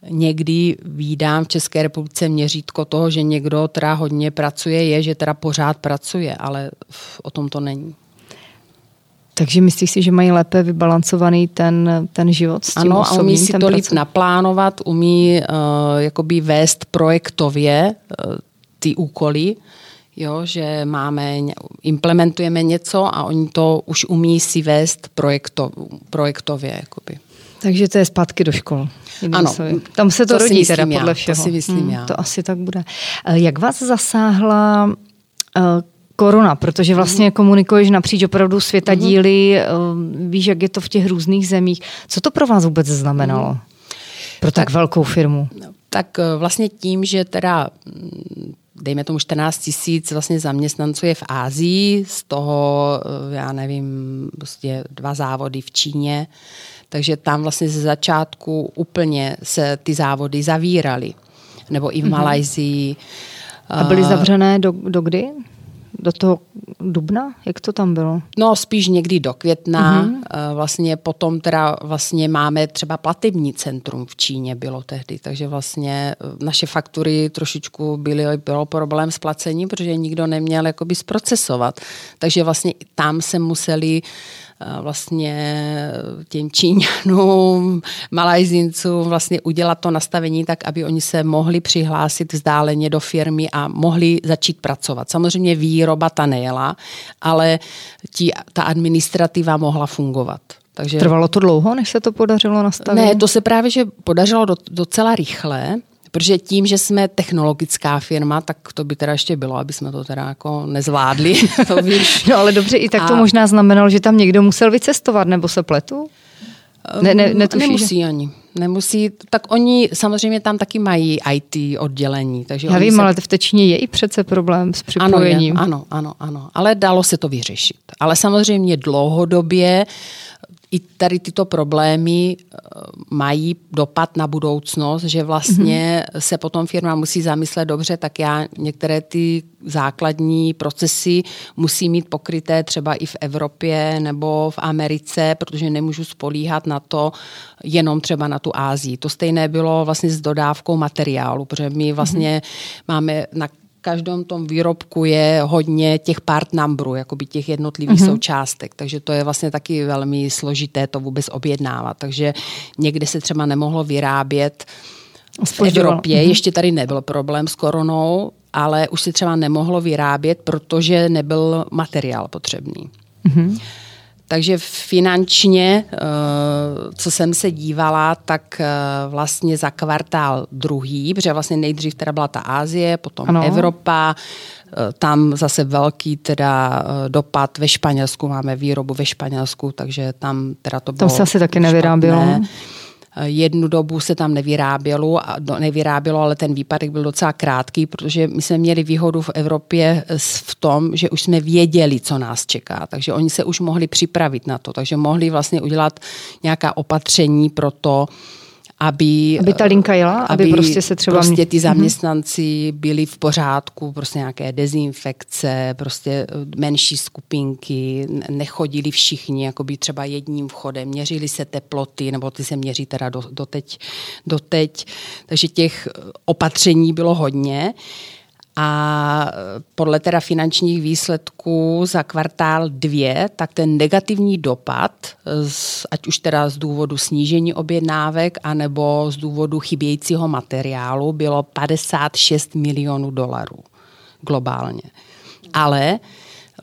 někdy výdám v České republice měřítko toho, že někdo teda hodně pracuje, je, že teda pořád pracuje, ale o tom to není. Takže myslíš si, že mají lépe vybalancovaný ten, ten život s tím Ano, osobním, a umí si to líp naplánovat, umí uh, jakoby vést projektově uh, ty úkoly, jo, že máme, implementujeme něco a oni to už umí si vést projekto, projektově. Jakoby. Takže to je zpátky do škol. Ano, tam se to, to rodí teda podle já, všeho. To si myslím hmm, já. To asi tak bude. Eh, jak vás zasáhla uh, korona, protože vlastně hmm. komunikuješ napříč opravdu světa hmm. díly, uh, víš, jak je to v těch různých zemích. Co to pro vás vůbec znamenalo? Hmm. Pro tak, tak velkou firmu? Tak vlastně tím, že teda mm, dejme tomu 14 tisíc vlastně zaměstnanců je v Ázii, z toho, já nevím, prostě dva závody v Číně, takže tam vlastně ze začátku úplně se ty závody zavíraly. Nebo i v mhm. Malajzii. A byly zavřené do, do kdy? Do toho dubna? Jak to tam bylo? No spíš někdy do května. Uh-huh. Vlastně potom teda vlastně máme třeba platební centrum v Číně bylo tehdy, takže vlastně eh, naše faktury trošičku byly, bylo problém s placením, protože nikdo neměl jakoby zprocesovat. Takže vlastně tam se museli uh, vlastně těm Číňanům, Malajzincům vlastně udělat to nastavení tak, aby oni se mohli přihlásit vzdáleně do firmy a mohli začít pracovat. Samozřejmě výroba ta nejela, ale tí, ta administrativa mohla fungovat. Takže... Trvalo to dlouho, než se to podařilo nastavit? Ne, to se právě že podařilo do, docela rychle. Protože tím, že jsme technologická firma, tak to by teda ještě bylo, aby jsme to teda jako nezvládli. *laughs* to víš. *laughs* No ale dobře, i tak to a... možná znamenalo, že tam někdo musel vycestovat, nebo se pletu? Ne, ne, netuší, nemusí že? ani. Nemusí, tak oni samozřejmě tam taky mají IT oddělení. Takže Já vím, se... ale v Tečíně je i přece problém s připojením. Ano, je, ano, ano, ano, ale dalo se to vyřešit. Ale samozřejmě dlouhodobě uh, i tady tyto problémy eh, mají dopad na budoucnost, že vlastně mm-hmm. se potom firma musí zamyslet dobře, tak já některé ty základní procesy musí mít pokryté třeba i v Evropě nebo v Americe, protože nemůžu spolíhat na to jenom třeba na tu Ázii. To stejné bylo vlastně s dodávkou materiálu, protože my vlastně mm-hmm. máme na každém tom výrobku je hodně těch part numberů, jakoby těch jednotlivých mm-hmm. součástek, takže to je vlastně taky velmi složité to vůbec objednávat. Takže někde se třeba nemohlo vyrábět v Evropě, mm-hmm. ještě tady nebyl problém s koronou, ale už se třeba nemohlo vyrábět, protože nebyl materiál potřebný. Mm-hmm. Takže finančně, eh, co jsem se dívala, tak eh, vlastně za kvartál druhý, protože vlastně nejdřív teda byla ta Ázie, potom ano. Evropa, eh, tam zase velký teda dopad ve Španělsku, máme výrobu ve Španělsku, takže tam teda to bylo Tam se asi taky nevyrábělo. Špatné. Jednu dobu se tam nevyrábělo, nevyrábělo, ale ten výpadek byl docela krátký, protože my jsme měli výhodu v Evropě v tom, že už jsme věděli, co nás čeká. Takže oni se už mohli připravit na to. Takže mohli vlastně udělat nějaká opatření pro to, aby, aby ta linka jela, aby, aby prostě se třeba... Prostě ty mhm. zaměstnanci byli v pořádku, prostě nějaké dezinfekce, prostě eh, menší skupinky, nechodili všichni, jako by třeba jedním vchodem, měřili se teploty, nebo ty se měří teda do, doteď, doteď. Takže těch eh, opatření bylo hodně. A podle teda finančních výsledků za kvartál dvě, tak ten negativní dopad, ať už teda z důvodu snížení objednávek, anebo z důvodu chybějícího materiálu, bylo 56 milionů dolarů globálně. Ale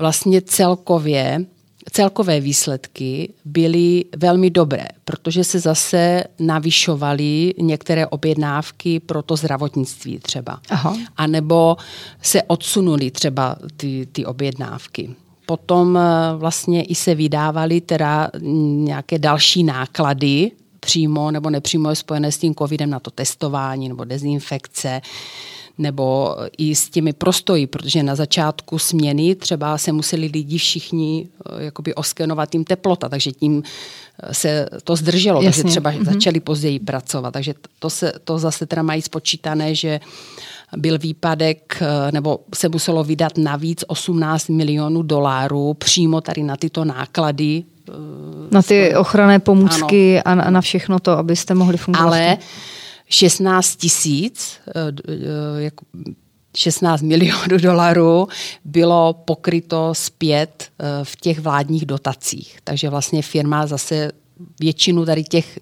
vlastně celkově celkové výsledky byly velmi dobré, protože se zase navyšovaly některé objednávky pro to zdravotnictví třeba. Aha. A nebo se odsunuly třeba ty, ty objednávky. Potom eh, vlastně i se vydávaly teda nějaké další náklady přímo nebo nepřímo spojené s tím covidem na to testování nebo dezinfekce nebo i s těmi prostoji, protože na začátku směny třeba se museli lidi všichni eh, jakoby oskenovat tím teplota, takže tím eh, se to zdrželo, Jasně. takže třeba mm-hmm. začali později pracovat. Takže to, se, to zase teda mají spočítané, že byl výpadek, eh, nebo se muselo vydat navíc 18 milionů dolárů přímo tady na tyto náklady. Na ty ochranné pomůcky ano. a na všechno to, abyste mohli fungovat. Ale 16 tisíc, 16 eh, milionů dolarů bylo pokryto zpět eh, v těch vládních dotacích. Takže vlastně firma zase většinu tady těch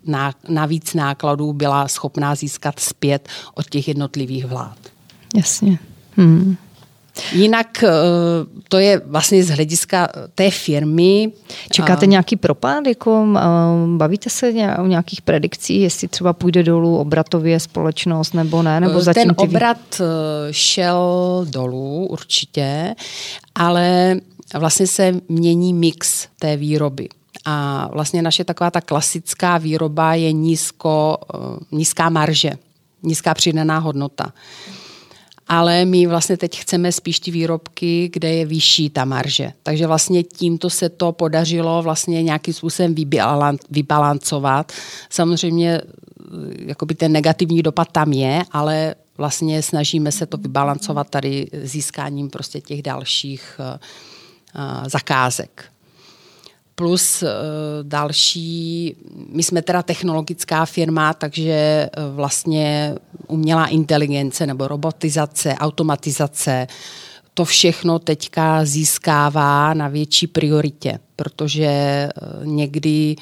navíc nákladů byla schopná získat zpět od těch jednotlivých vlád. Jasně. Hmm. Jinak eh, to je vlastně z hlediska té firmy. Čekáte nějaký propad? Jako, eh, bavíte se o nějakých predikcích, jestli třeba půjde dolů obratově společnost nebo ne? Nebo eh, zatím Ten obrat šel dolů určitě, ale vlastně se mění mix té výroby. A vlastně naše taková ta klasická výroba je nízko, nízká marže, nízká přidaná hodnota ale my vlastně teď chceme spíš ty výrobky, kde je vyšší ta marže. Takže vlastně tímto se to podařilo vlastně nějakým způsobem vybalancovat. Samozřejmě eh, jakoby ten negativní dopad tam je, ale vlastně snažíme se to vybalancovat tady získáním prostě těch dalších eh, eh, zakázek plus další, my jsme teda technologická firma, takže vlastně umělá inteligence nebo robotizace, automatizace, to všechno teďka získává na větší prioritě, protože eh, někdy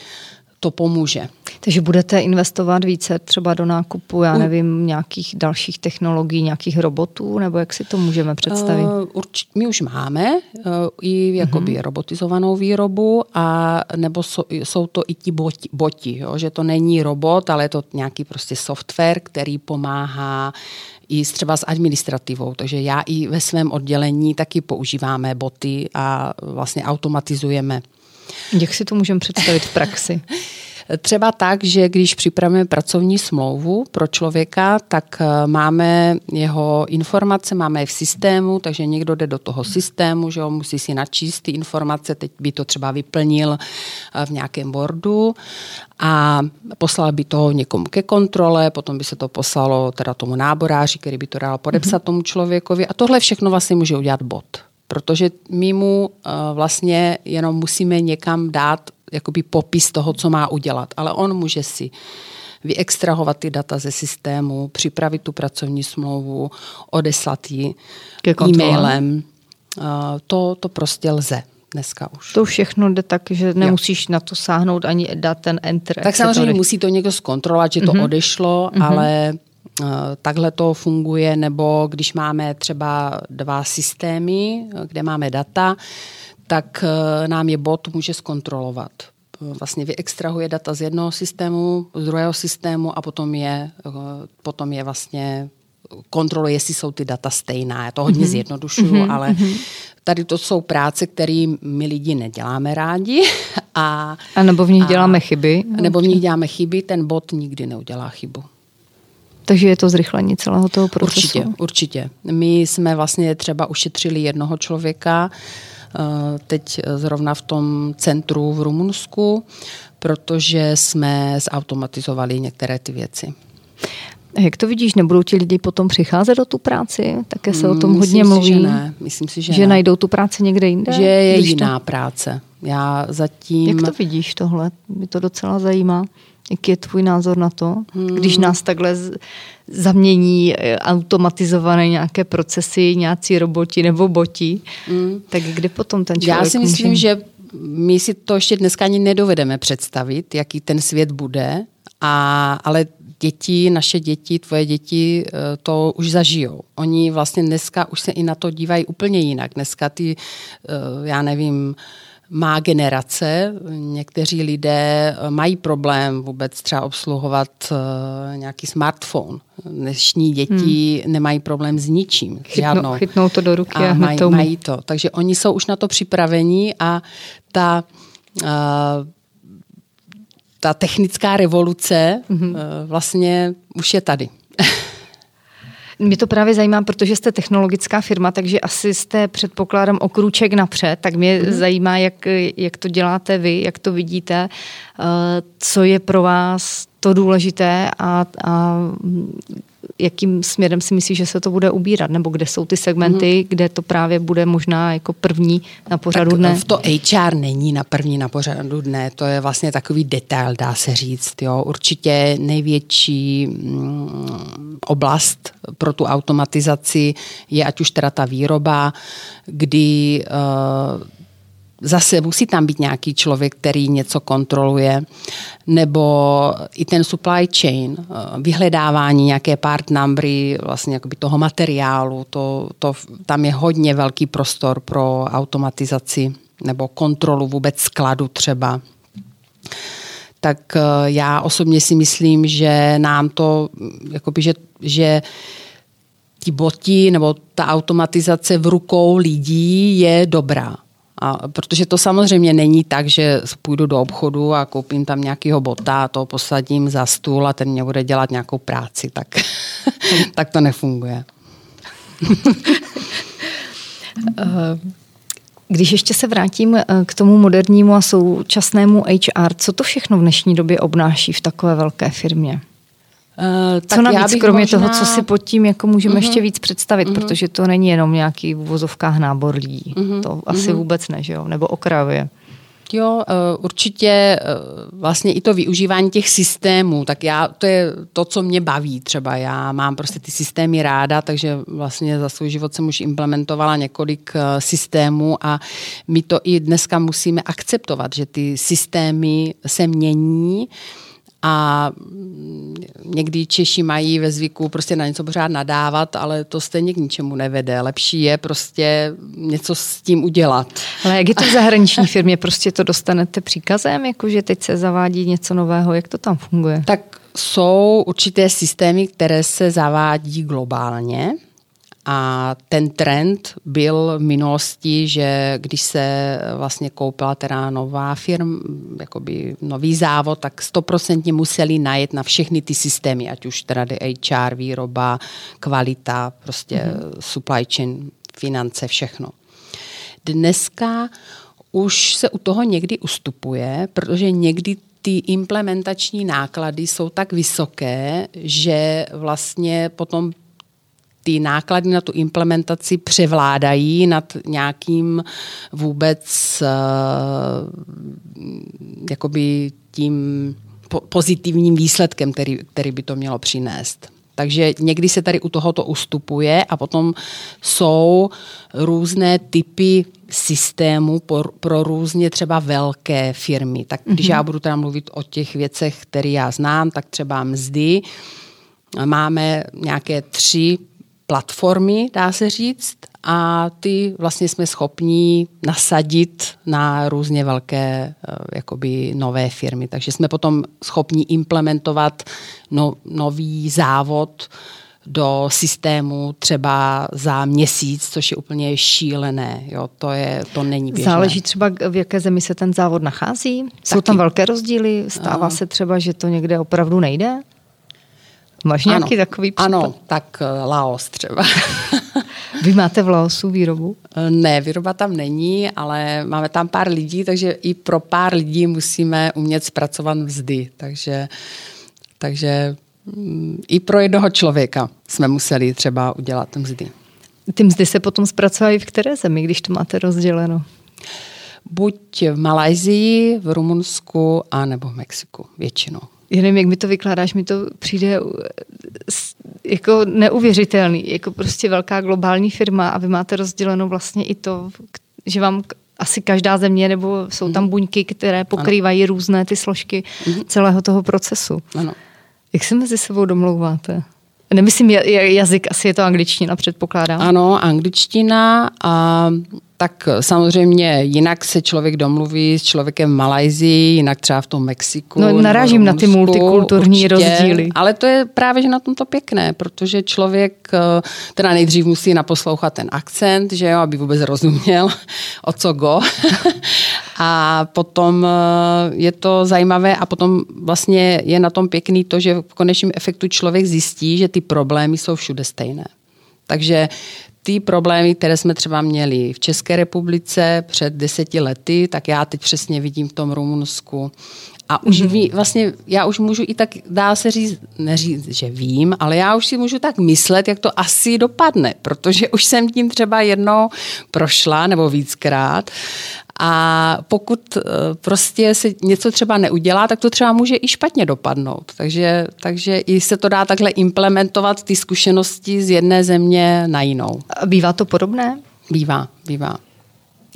to pomůže. Takže budete investovat více třeba do nákupu, já nevím, nějakých dalších technologií, nějakých robotů, nebo jak si to můžeme představit? Uh, urč, my už máme uh, i jakoby uh-huh. robotizovanou výrobu, a nebo so, jsou to i ti boti, boti jo? že to není robot, ale je to nějaký prostě software, který pomáhá i třeba s administrativou. Takže já i ve svém oddělení taky používáme boty a vlastně automatizujeme jak si to můžeme představit v praxi? *laughs* Třeba tak, že když připravíme pracovní smlouvu pro člověka, tak eh, máme jeho informace, máme je v systému, takže někdo jde do toho systému, že on musí si načíst ty informace, teď by to třeba vyplnil eh, v nějakém Wordu a poslal by to někomu ke kontrole, potom by se to poslalo teda tomu náboráři, který by to dal podepsat mm-hmm. tomu člověkovi a tohle všechno vlastně může udělat bot protože my mu uh, vlastně jenom musíme někam dát jakoby popis toho, co má udělat, ale on může si vyextrahovat ty data ze systému, připravit tu pracovní smlouvu, odeslat ji e-mailem. Uh, to, to prostě lze dneska už. To všechno jde tak, že nemusíš jo. na to sáhnout ani dát ten enter. Tak samozřejmě musí to někdo zkontrolovat, že to mm-hmm. odešlo, mm-hmm. ale takhle to funguje, nebo když máme třeba dva systémy, kde máme data, tak uh, nám je bot může zkontrolovat. Vlastně vyextrahuje data z jednoho systému, z druhého systému a potom je, potom je vlastně kontroluje, jestli jsou ty data stejná. Já to hodně mm-hmm. zjednodušuju, mm-hmm. ale mhm. tady to jsou práce, které my lidi neděláme rádi. *laughs* A, a nebo v nich a, děláme chyby. Nebo v nich děláme chyby, ten bot nikdy neudělá chybu. Takže je to zrychlení celého toho procesu? Určitě, určitě. My jsme vlastně třeba ušetřili jednoho člověka, eh, teď zrovna v tom centru v Rumunsku, protože jsme zautomatizovali některé ty věci. Jak to vidíš, nebudou ti lidi potom přicházet do tu práci? Také se o tom Myslím hodně mluví. Si, že ne. Myslím si, že, že ne. najdou tu práci někde jinde? Že je jiná to... práce. Já zatím... Jak to vidíš tohle? Mě to docela zajímá. Jaký je tvůj názor na to, hmm. když nás takhle zamění eh, automatizované nějaké procesy, nějací roboti nebo boti, hmm. tak kde potom ten člověk Já si myslím, může... že my si to ještě dneska ani nedovedeme představit, jaký ten svět bude, a, ale děti, naše děti, tvoje děti eh, to už zažijou. Oni vlastně dneska už se i na to dívají úplně jinak. Dneska ty, eh, já nevím, má generace, někteří lidé mají problém vůbec třeba obsluhovat eh, nějaký smartphone. Dnešní děti hmm. nemají problém s ničím. Chytnou, chytnou to do ruky a, a mají, mají to. Takže oni jsou už na to připraveni a ta uh, ta technická revoluce mm-hmm. vlastně už je tady. *laughs* Mě to právě zajímá, protože jste technologická firma, takže asi jste předpokládám o krůček napřed, tak mě mm. zajímá, jak, jak to děláte vy, jak to vidíte, eh, co je pro vás to důležité a, a jakým směrem si myslíš, že se to bude ubírat, nebo kde jsou ty segmenty, mm. kde to právě bude možná jako první na pořadu tak dne? V to HR není na první na pořadu dne, to je vlastně takový detail, dá se říct. Jo. Určitě největší mm, oblast pro tu automatizaci je ať už teda ta výroba, kdy uh, zase musí tam být nějaký člověk, který něco kontroluje, nebo i ten supply chain, eh, vyhledávání nějaké part numbery vlastně jakoby toho materiálu, to, to, tam je hodně velký prostor pro automatizaci nebo kontrolu vůbec skladu třeba. Tak eh, já osobně si myslím, že nám to, jakoby, že, že ti boti nebo ta automatizace v rukou lidí je dobrá. A protože to samozřejmě není tak, že půjdu do obchodu a koupím tam nějakého bota a to posadím za stůl a ten mě bude dělat nějakou práci, tak, *laughs* tak to nefunguje. *laughs* Když ještě se vrátím eh, k tomu modernímu a současnému HR, co to všechno v dnešní době obnáší v takové velké firmě? Uh, co navíc, kromě možná... toho, co si pod tím jako můžeme uh-huh. ještě víc představit, uh-huh. protože to není jenom nějaký v uvozovkách nábor lidí. Uh-huh. To asi uh-huh. vůbec ne, že jo? Nebo okrajově. Jo, eh, určitě eh, vlastně i to využívání těch systémů, tak já, to je to, co mě baví třeba. Já mám prostě ty systémy ráda, takže vlastně za svůj život jsem už implementovala několik systémů a my to i dneska musíme akceptovat, že ty systémy se mění, a někdy Češi mají ve zvyku prostě na něco pořád nadávat, ale to stejně k ničemu nevede. Lepší je prostě něco s tím udělat. Ale jak je to v zahraniční firmě? Prostě to dostanete příkazem, jakože teď se zavádí něco nového, jak to tam funguje? Tak jsou určité systémy, které se zavádí globálně A ten trend byl v minulosti, že když se vlastně koupila teda nová firma, jakoby nový závod, tak stoprocentně museli najet na všechny ty systémy, ať už teda HR, výroba, kvalita, prostě mm-hmm. supply chain, finance, všechno. Dneska už se u toho někdy ustupuje, protože někdy ty implementační náklady jsou tak vysoké, že vlastně potom ty náklady na tu implementaci převládají nad nějakým vůbec uh, jakoby tím pozitivním výsledkem, který, který by to mělo přinést. Takže někdy se tady u tohoto ustupuje a potom jsou různé typy systému pro, pro různě třeba velké firmy. Tak když mm-hmm. já budu teda mluvit o těch věcech, které já znám, tak třeba mzdy. Máme nějaké tři platformy, dá se říct, a ty vlastně jsme schopní nasadit na různě velké eh, jakoby nové firmy. Takže jsme potom schopni implementovat no, nový závod do systému třeba za měsíc, což je úplně šílené. Jo, to, je, to není běžné. Záleží třeba, v jaké zemi se ten závod nachází? Jsou Taky. tam velké rozdíly? Stává uh. se třeba, že to někde opravdu nejde? Máš nějaký ano, takový případ? Ano, tak eh, Laos třeba. *laughs* Vy máte v Laosu výrobu? Eh, ne, výroba tam není, ale máme tam pár lidí, takže i pro pár lidí musíme umět zpracovat mzdy. Takže, takže mm, i pro jednoho člověka jsme museli třeba udělat mzdy. Ty mzdy se potom zpracovají v které zemi, když to máte rozděleno? Buď v Malajzii, v Rumunsku a nebo v Mexiku většinou. Já nevím, jak mi to vykládáš, mi to přijde jako neuvěřitelný, jako prostě velká globální firma a vy máte rozděleno vlastně i to, že vám asi každá země, nebo jsou tam mhm. buňky, které pokrývají ano. různé ty složky mm-hmm. celého toho procesu. Ano. Jak se mezi sebou domlouváte? Nemyslím jazyk, asi je to angličtina, předpokládám. Ano, angličtina a tak samozřejmě jinak se člověk domluví s člověkem v Malajzii, jinak třeba v tom Mexiku. No, narážím na ty multikulturní určitě, rozdíly. Ale to je právě že na tom to pěkné, protože člověk eh, teda nejdřív musí naposlouchat ten akcent, že jo, aby vůbec rozuměl, *laughs* o co go. *laughs* a potom eh, je to zajímavé a potom vlastně je na tom pěkný to, že v konečném efektu člověk zjistí, že ty problémy jsou všude stejné. Takže ty problémy, které jsme třeba měli v České republice před deseti lety, tak já teď přesně vidím v tom Rumunsku. A už mm-hmm. ví, vlastně já už můžu i tak, dá se říct, neříct, že vím, ale já už si můžu tak myslet, jak to asi dopadne, protože už jsem tím třeba jednou prošla nebo víckrát a pokud eh, prostě se něco třeba neudělá, tak to třeba může i špatně dopadnout. Takže, takže i se to dá takhle implementovat ty zkušenosti z jedné země na jinou. A bývá to podobné? Bývá, bývá.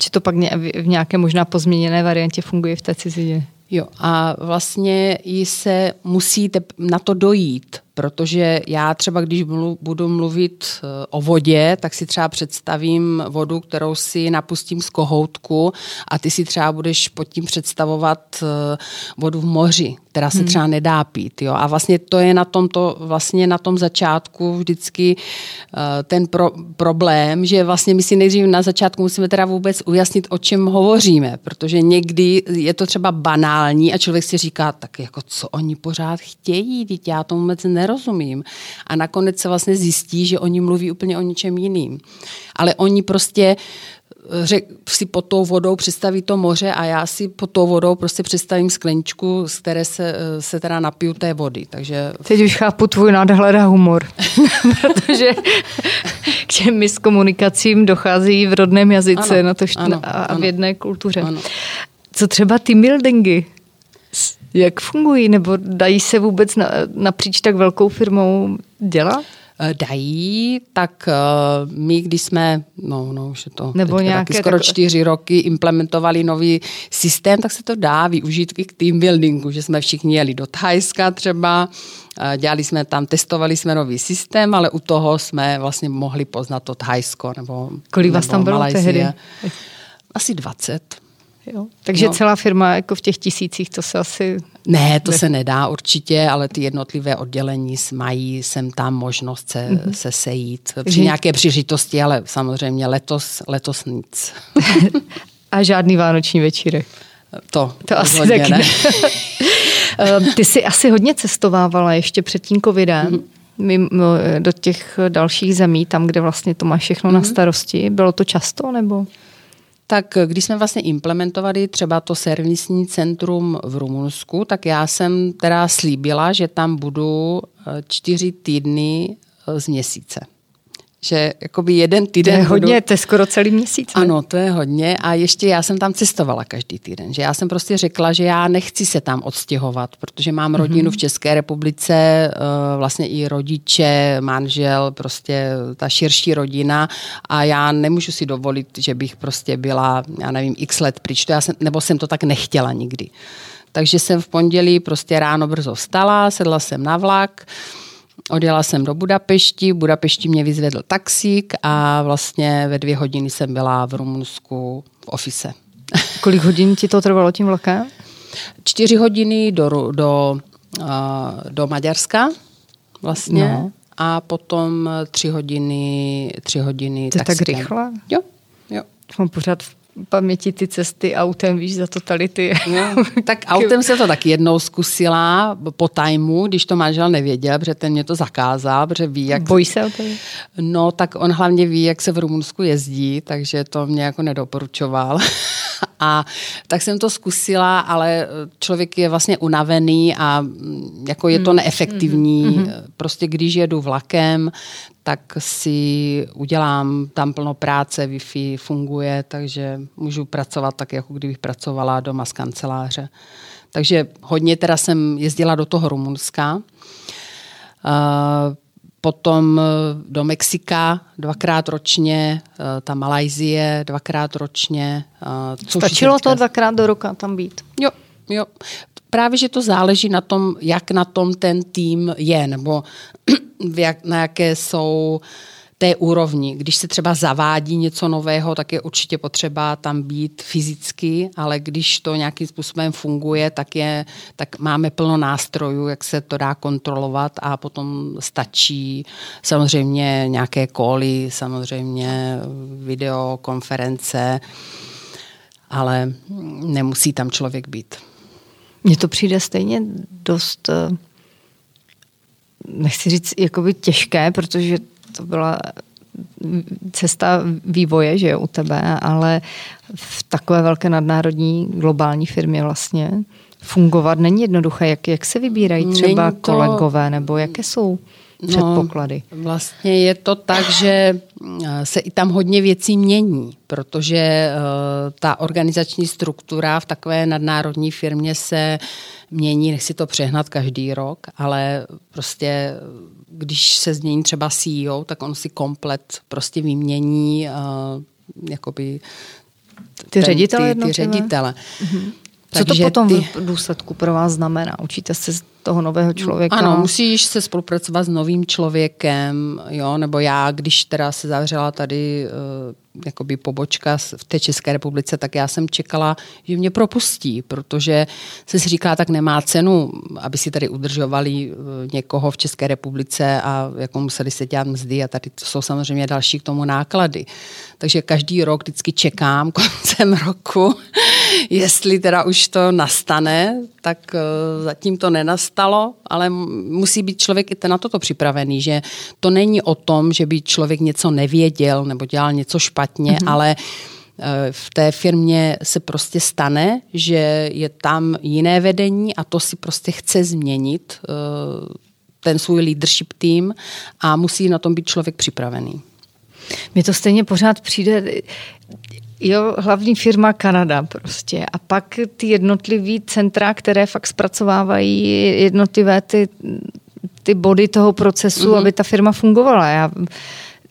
Či to pak v nějaké možná pozměněné variantě funguje v té cizině? Jo, a vlastně i se musíte na to dojít, protože já třeba, když budu mluvit eh, o vodě, tak si třeba představím vodu, kterou si napustím z kohoutku a ty si třeba budeš pod tím představovat eh, vodu v moři, která se hmm. třeba nedá pít. Jo? A vlastně to je na tom, to, vlastně na tom začátku vždycky eh, ten pro, problém, že vlastně my si nejdřív na začátku musíme teda vůbec ujasnit, o čem hovoříme, protože někdy je to třeba banální a člověk si říká, tak jako co oni pořád chtějí, teď já tomu vůbec nerozumím. A nakonec se vlastně zjistí, že oni mluví úplně o něčem jiným. Ale oni prostě řek, si pod tou vodou představí to moře a já si pod tou vodou prostě představím skleničku, z které se, se teda napiju té vody. Takže... Teď už chápu tvůj nadhled a humor, *laughs* protože k těm miskomunikacím dochází v rodném jazyce ano, na to, ano, a v jedné kultuře. Ano. Co třeba ty buildingy? Jak fungují? Nebo dají se vůbec na, napříč tak velkou firmou dělat? Eh, dají, tak uh, my, když jsme, no, no už je to Nebo nějaké taky skoro takové... čtyři roky implementovali nový systém, tak se to dá využít i k team buildingu, že jsme všichni jeli do Thajska třeba, uh, dělali jsme tam, testovali jsme nový systém, ale u toho jsme vlastně mohli poznat to Thajsko nebo Kolik vás tam bylo tehdy? Asi 20. Jo. Takže no. celá firma jako v těch tisících, to se asi... Ne, to ne... se nedá určitě, ale ty jednotlivé oddělení mají sem tam možnost se, mm-hmm. se sejít při nějaké příležitosti, ale samozřejmě letos, letos nic. *laughs* A žádný vánoční večírek. To, to asi taky ne. *laughs* Ehm, ty jsi asi hodně cestovávala ještě před tím covidem. Mm-hmm mimo, do těch dalších zemí, tam, kde vlastně to máš všechno mm-hmm. na mhm. starosti. Bylo to často nebo? Tak když jsme vlastně implementovali třeba to servisní centrum v Rumunsku, tak já jsem teda slíbila, že tam budu eh, čtyři týdny eh, z měsíce že jakoby jeden týden... To je hodně, budu... to je skoro celý měsíc. Ne? Ano, to je hodně a ještě já jsem tam cestovala každý týden, že já jsem prostě řekla, že já nechci se tam odstěhovat, protože mám mm-hmm. rodinu v České republice, eh, vlastně i rodiče, manžel, prostě ta širší rodina a já nemůžu si dovolit, že bych prostě byla, já nevím, x let pryč, to já jsem, nebo jsem to tak nechtěla nikdy. Takže jsem v pondělí prostě ráno brzo vstala, sedla jsem na vlak, Odjela jsem do Budapešti, v Budapešti mě vyzvedl taxík a vlastně ve dvě hodiny jsem byla v Rumunsku v ofise. *laughs* Kolik hodin ti to trvalo tím vlakem? Čtyři hodiny do, do, do Maďarska vlastně no. a potom tři hodiny, tři hodiny To tak rychle? Jo, jo. Mám pořád v paměti ty cesty autem, víš, za totality. No, *laughs* tak autem se to tak jednou zkusila po tajmu, když to manžel nevěděl, protože ten mě to zakázal, protože ví, jak... Bojí se o to? No, tak on hlavně ví, jak se v Rumunsku jezdí, takže to mě jako nedoporučoval. A tak jsem to zkusila, ale člověk je vlastně unavený a mm, jako je to hmm. neefektivní. Mm-hmm. Prostě když jedu vlakem, tak si udělám tam plno práce, Wi-Fi funguje, takže můžu pracovat tak, jako kdybych pracovala doma z kanceláře. Takže hodně teda jsem jezdila do toho Rumunska. Potom do Mexika dvakrát ročně, ta Malajzie dvakrát ročně. Stačilo to dvakrát do roka tam být? Jo, jo. Právě, že to záleží na tom, jak na tom ten tým je, nebo *clears throat* jak, na jaké jsou té úrovni. Když se třeba zavádí něco nového, tak je určitě potřeba tam být fyzicky, ale když to nějakým způsobem funguje, tak, je, tak máme plno nástrojů, jak se to dá kontrolovat a potom stačí samozřejmě nějaké koly, samozřejmě videokonference, ale nemusí tam člověk být. Mně to přijde stejně dost eh, nechci říct jakoby těžké, protože to byla cesta vývoje, že jo, u tebe, ale v takové velké nadnárodní globální firmě vlastně fungovat není jednoduché. Jak, jak se vybírají třeba to... kolegové, nebo jaké jsou předpoklady? No, vlastně je to tak, že eh, se i tam hodně věcí mění, protože uh, ta organizační struktura v takové nadnárodní firmě se mění, nechci to přehnat každý rok, ale prostě když se změní třeba CEO, tak on si komplet prostě vymění uh, jakoby ty ten, ředitele? Ty, ty ředitele. Mm-hmm. Co to potom ty... v důsledku pro vás znamená? Učíte se z toho nového člověka? Ano, musíš se spolupracovat s novým člověkem, jo, nebo já, když teda se zavřela tady uh, jakoby pobočka v té České republice, tak já jsem čekala, že mě propustí, protože se si říká, tak nemá cenu, aby si tady udržovali eh, někoho v České republice a jako museli se dělat mzdy a tady jsou samozřejmě další k tomu náklady. Takže každý rok vždycky čekám *laughs* koncem roku, jestli teda už to nastane, tak eh, zatím to nenastalo, ale musí být člověk i na toto připravený, že to není o tom, že by člověk něco nevěděl nebo dělal něco špatně, mm-hmm. ale eh, v té firmě se prostě stane, že je tam jiné vedení a to si prostě chce změnit eh, ten svůj leadership tým a musí na tom být člověk připravený. Mně to stejně pořád přijde, Jo, hlavní firma Kanada prostě. A pak ty jednotlivý centra, které fakt zpracovávají jednotlivé ty, ty body toho procesu, mm-hmm. aby ta firma fungovala. Já,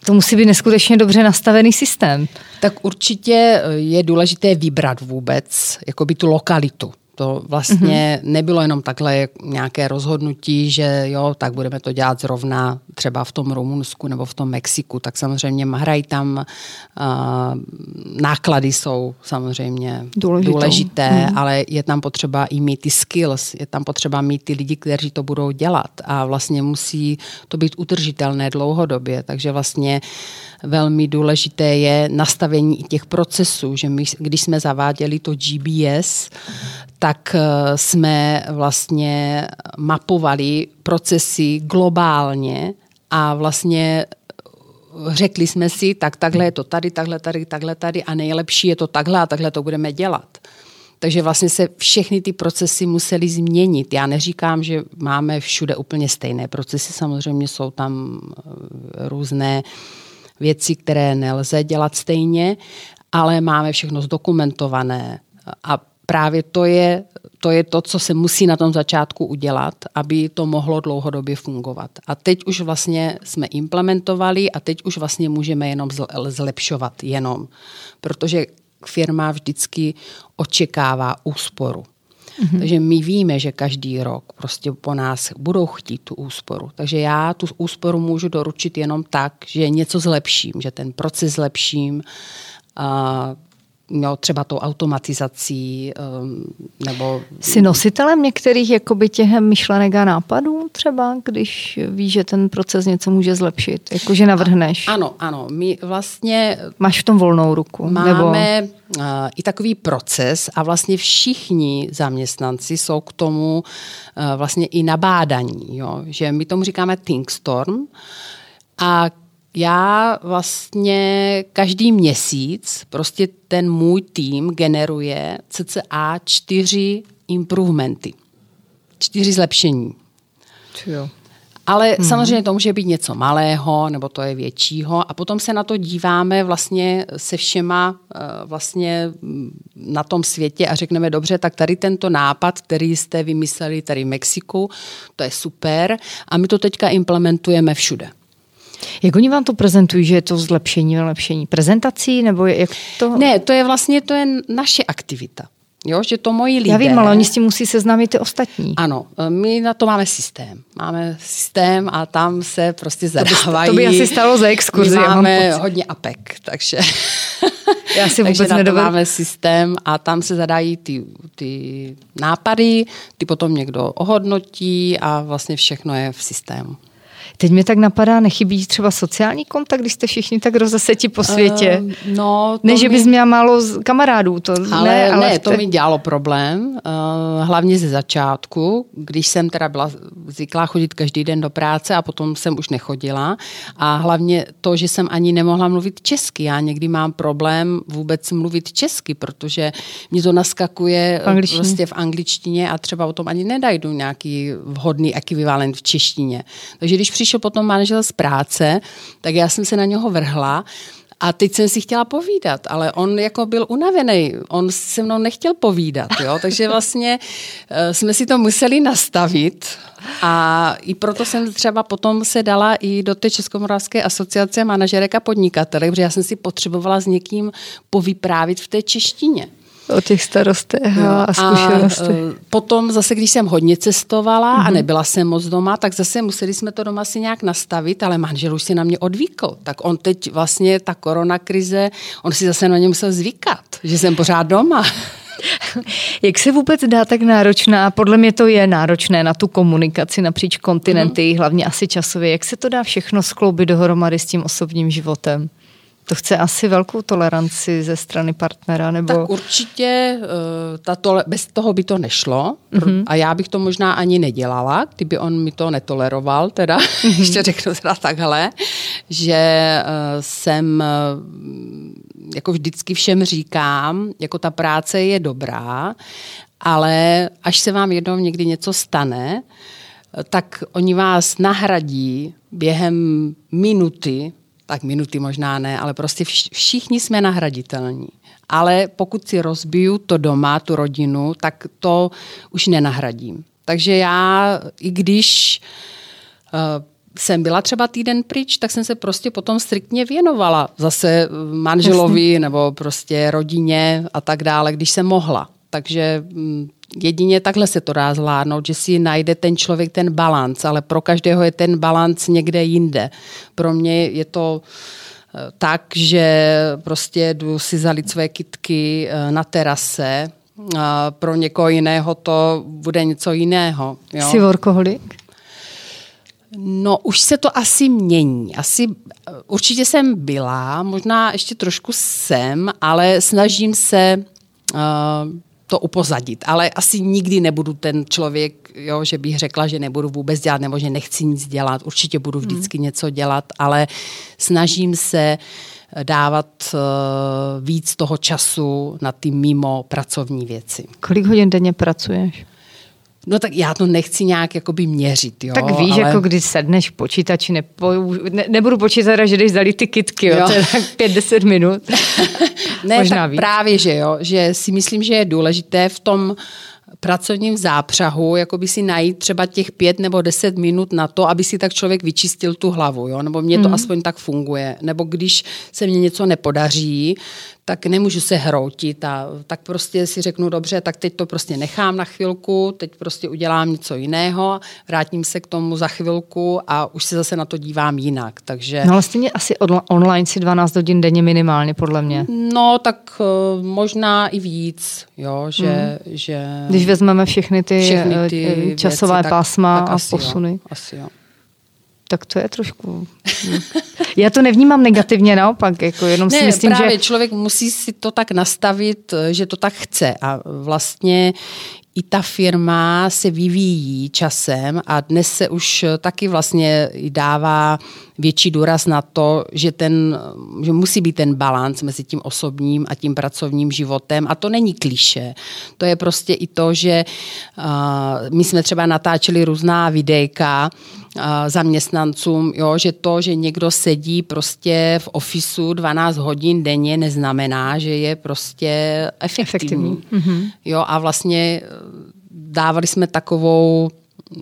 to musí být neskutečně dobře nastavený systém. Tak určitě je důležité vybrat vůbec jakoby tu lokalitu. To vlastně mm-hmm. nebylo jenom takhle nějaké rozhodnutí, že jo, tak budeme to dělat zrovna třeba v tom Rumunsku nebo v tom Mexiku, tak samozřejmě hrají tam, uh, náklady jsou samozřejmě Důležitou. důležité, hmm. ale je tam potřeba i mít ty skills, je tam potřeba mít ty lidi, kteří to budou dělat a vlastně musí to být utržitelné dlouhodobě, takže vlastně velmi důležité je nastavení i těch procesů, že my, když jsme zaváděli to GBS, tak eh, jsme vlastně mapovali procesy globálně a vlastně eh, řekli jsme si, tak takhle je to tady, takhle tady, takhle tady a nejlepší je to takhle a takhle to budeme dělat. Takže vlastně se všechny ty procesy musely změnit. Já neříkám, že máme všude úplně stejné procesy, samozřejmě jsou tam eh, různé věci, které nelze dělat stejně, ale máme všechno zdokumentované a právě to je, to je to, co se musí na tom začátku udělat, aby to mohlo dlouhodobě fungovat. A teď už vlastně jsme implementovali a teď už vlastně můžeme jenom zlepšovat jenom, protože firma vždycky očekává úsporu. Mm-hmm. Takže my víme, že každý rok prostě po nás budou chtít tu úsporu. Takže já tu úsporu můžu doručit jenom tak, že něco zlepším, že ten proces zlepším, a no, třeba tou automatizací um, nebo... Jsi nositelem některých jakoby těch myšlenek a nápadů třeba, když víš, že ten proces něco může zlepšit, jakože navrhneš? A, ano, ano. My vlastně... Máš v tom volnou ruku? Máme nebo... Uh, i takový proces a vlastně všichni zaměstnanci jsou k tomu uh, vlastně i nabádaní, jo? že my tomu říkáme Think Storm a já vlastně každý měsíc prostě ten můj tým generuje cca čtyři improvementy, čtyři zlepšení. Jo. Ale hmm. samozřejmě to může být něco malého, nebo to je většího a potom se na to díváme vlastně se všema eh, vlastně mm, na tom světě a řekneme, dobře, tak tady tento nápad, který jste vymysleli tady v Mexiku, to je super a my to teďka implementujeme všude. Jak oni vám to prezentují, že je to zlepšení, vylepšení prezentací, nebo jak to? Ne, to je vlastně to je naše aktivita. Jo, že to moji lidé. Já vím, ale oni s tím musí seznámit ty ostatní. Ano, my na to máme systém. Máme systém a tam se prostě zadávají. To by, to by asi stalo za exkurzi. My máme hodně APEC, takže... *laughs* Já si vůbec takže nedovedu. máme systém a tam se zadají ty, ty nápady, ty potom někdo ohodnotí a vlastně všechno je v systému. Teď mi tak napadá, nechybí třeba sociální kontakt, když jste všichni tak rozeseti po světě? Uh, no, ne, že bys měla málo kamarádů, to ale, ne, ale ne, to mi dělalo problém, uh, hlavně ze začátku, když jsem teda byla zvyklá chodit každý den do práce a potom jsem už nechodila a hlavně to, že jsem ani nemohla mluvit česky. Já někdy mám problém vůbec mluvit česky, protože mě to naskakuje v angličtině, prostě v angličtině a třeba o tom ani nedajdu nějaký vhodný ekvivalent v češtině. Takže když přišel potom manžel z práce, tak já jsem se na něho vrhla a teď jsem si chtěla povídat, ale on jako byl unavený, on se mnou nechtěl povídat, jo? *laughs* takže vlastně uh, jsme si to museli nastavit a i proto jsem třeba potom se dala i do té Českomoravské asociace manažerek a podnikatelek, protože já jsem si potřebovala s někým povyprávit v té češtině. O těch starostech a, a zkušenostech. A potom zase, když jsem hodně cestovala mm-hmm. a mhm. nebyla jsem moc doma, tak zase museli jsme to doma si nějak nastavit, ale manžel už si na mě odvykl. Tak on teď vlastně, ta koronakrize, on si zase na ně musel zvykat, že jsem pořád doma. *laughs* Jak se vůbec dá tak náročná, podle mě to je náročné na tu komunikaci napříč kontinenty, mm-hmm. hlavně asi časově, jak se to dá všechno skloubit dohromady s tím osobním životem? To chce asi velkou toleranci ze strany partnera, nebo... Tak určitě uh, ta tole- bez toho by to nešlo mm-hmm. a já bych to možná ani nedělala, kdyby on mi to netoleroval, teda, mm-hmm. *laughs* ještě řeknu teda takhle, že uh, jsem uh, jako vždycky všem říkám, jako ta práce je dobrá, ale až se vám jednou někdy něco stane, tak oni vás nahradí během minuty tak minuty možná ne, ale prostě všichni jsme nahraditelní. Ale pokud si rozbiju to doma, tu rodinu, tak to už nenahradím. Takže já, i když uh, jsem byla třeba týden pryč, tak jsem se prostě potom striktně věnovala zase manželovi nebo prostě rodině a tak dále, když jsem mohla. Takže mm, jedině takhle se to dá zvládnout, že si najde ten člověk ten balans, ale pro každého je ten balans někde jinde. Pro mě je to eh, tak, že prostě jdu si zalit své kitky eh, na terase, a pro někoho jiného to bude něco jiného. Jo? Jsi workoholik? No, už se to asi mění. Asi určitě jsem byla, možná ještě trošku jsem, ale snažím se uh, to upozadit. Ale asi nikdy nebudu ten člověk, jo, že bych řekla, že nebudu vůbec dělat nebo že nechci nic dělat. Určitě budu vždycky hmm. něco dělat, ale snažím se dávat uh, víc toho času na ty mimo pracovní věci. Kolik hodin denně pracuješ? No tak já to nechci nějak jakoby měřit, jo. Tak víš, ale... jako když sedneš v počítači, nepo, ne, nebudu počítat, že jdeš zalít ty kitky, jo, jo. to je tak pět, deset minut. *laughs* ne, Možná tak víc. právě, že jo, že si myslím, že je důležité v tom pracovním zápřahu, jako by si najít třeba těch pět nebo deset minut na to, aby si tak člověk vyčistil tu hlavu, jo? nebo mně to mm. aspoň tak funguje. Nebo když se mně něco nepodaří, tak nemůžu se hroutit a tak prostě si řeknu, dobře, tak teď to prostě nechám na chvilku, teď prostě udělám něco jiného, vrátím se k tomu za chvilku a už se zase na to dívám jinak. Takže... No ale stejně asi online si 12 hodin denně minimálně, podle mě. No, tak uh, možná i víc, jo, že, mm. že... Když vezmeme všechny ty, všechny ty eh, časové věci, pásma tak, tak a posuny. Jo, asi jo tak to je trošku... Já to nevnímám negativně, naopak, jako jenom ne, si myslím, právě že... člověk musí si to tak nastavit, že to tak chce a vlastně i ta firma se vyvíjí časem a dnes se už taky vlastně dává větší důraz na to, že, ten, že musí být ten balans mezi tím osobním a tím pracovním životem. A to není kliše. To je prostě i to, že uh, my jsme třeba natáčeli různá videjka, zaměstnancům, jo, že to, že někdo sedí prostě v ofisu 12 hodin denně, neznamená, že je prostě efektivní. efektivní. Mm-hmm. Jo, a vlastně dávali jsme takovou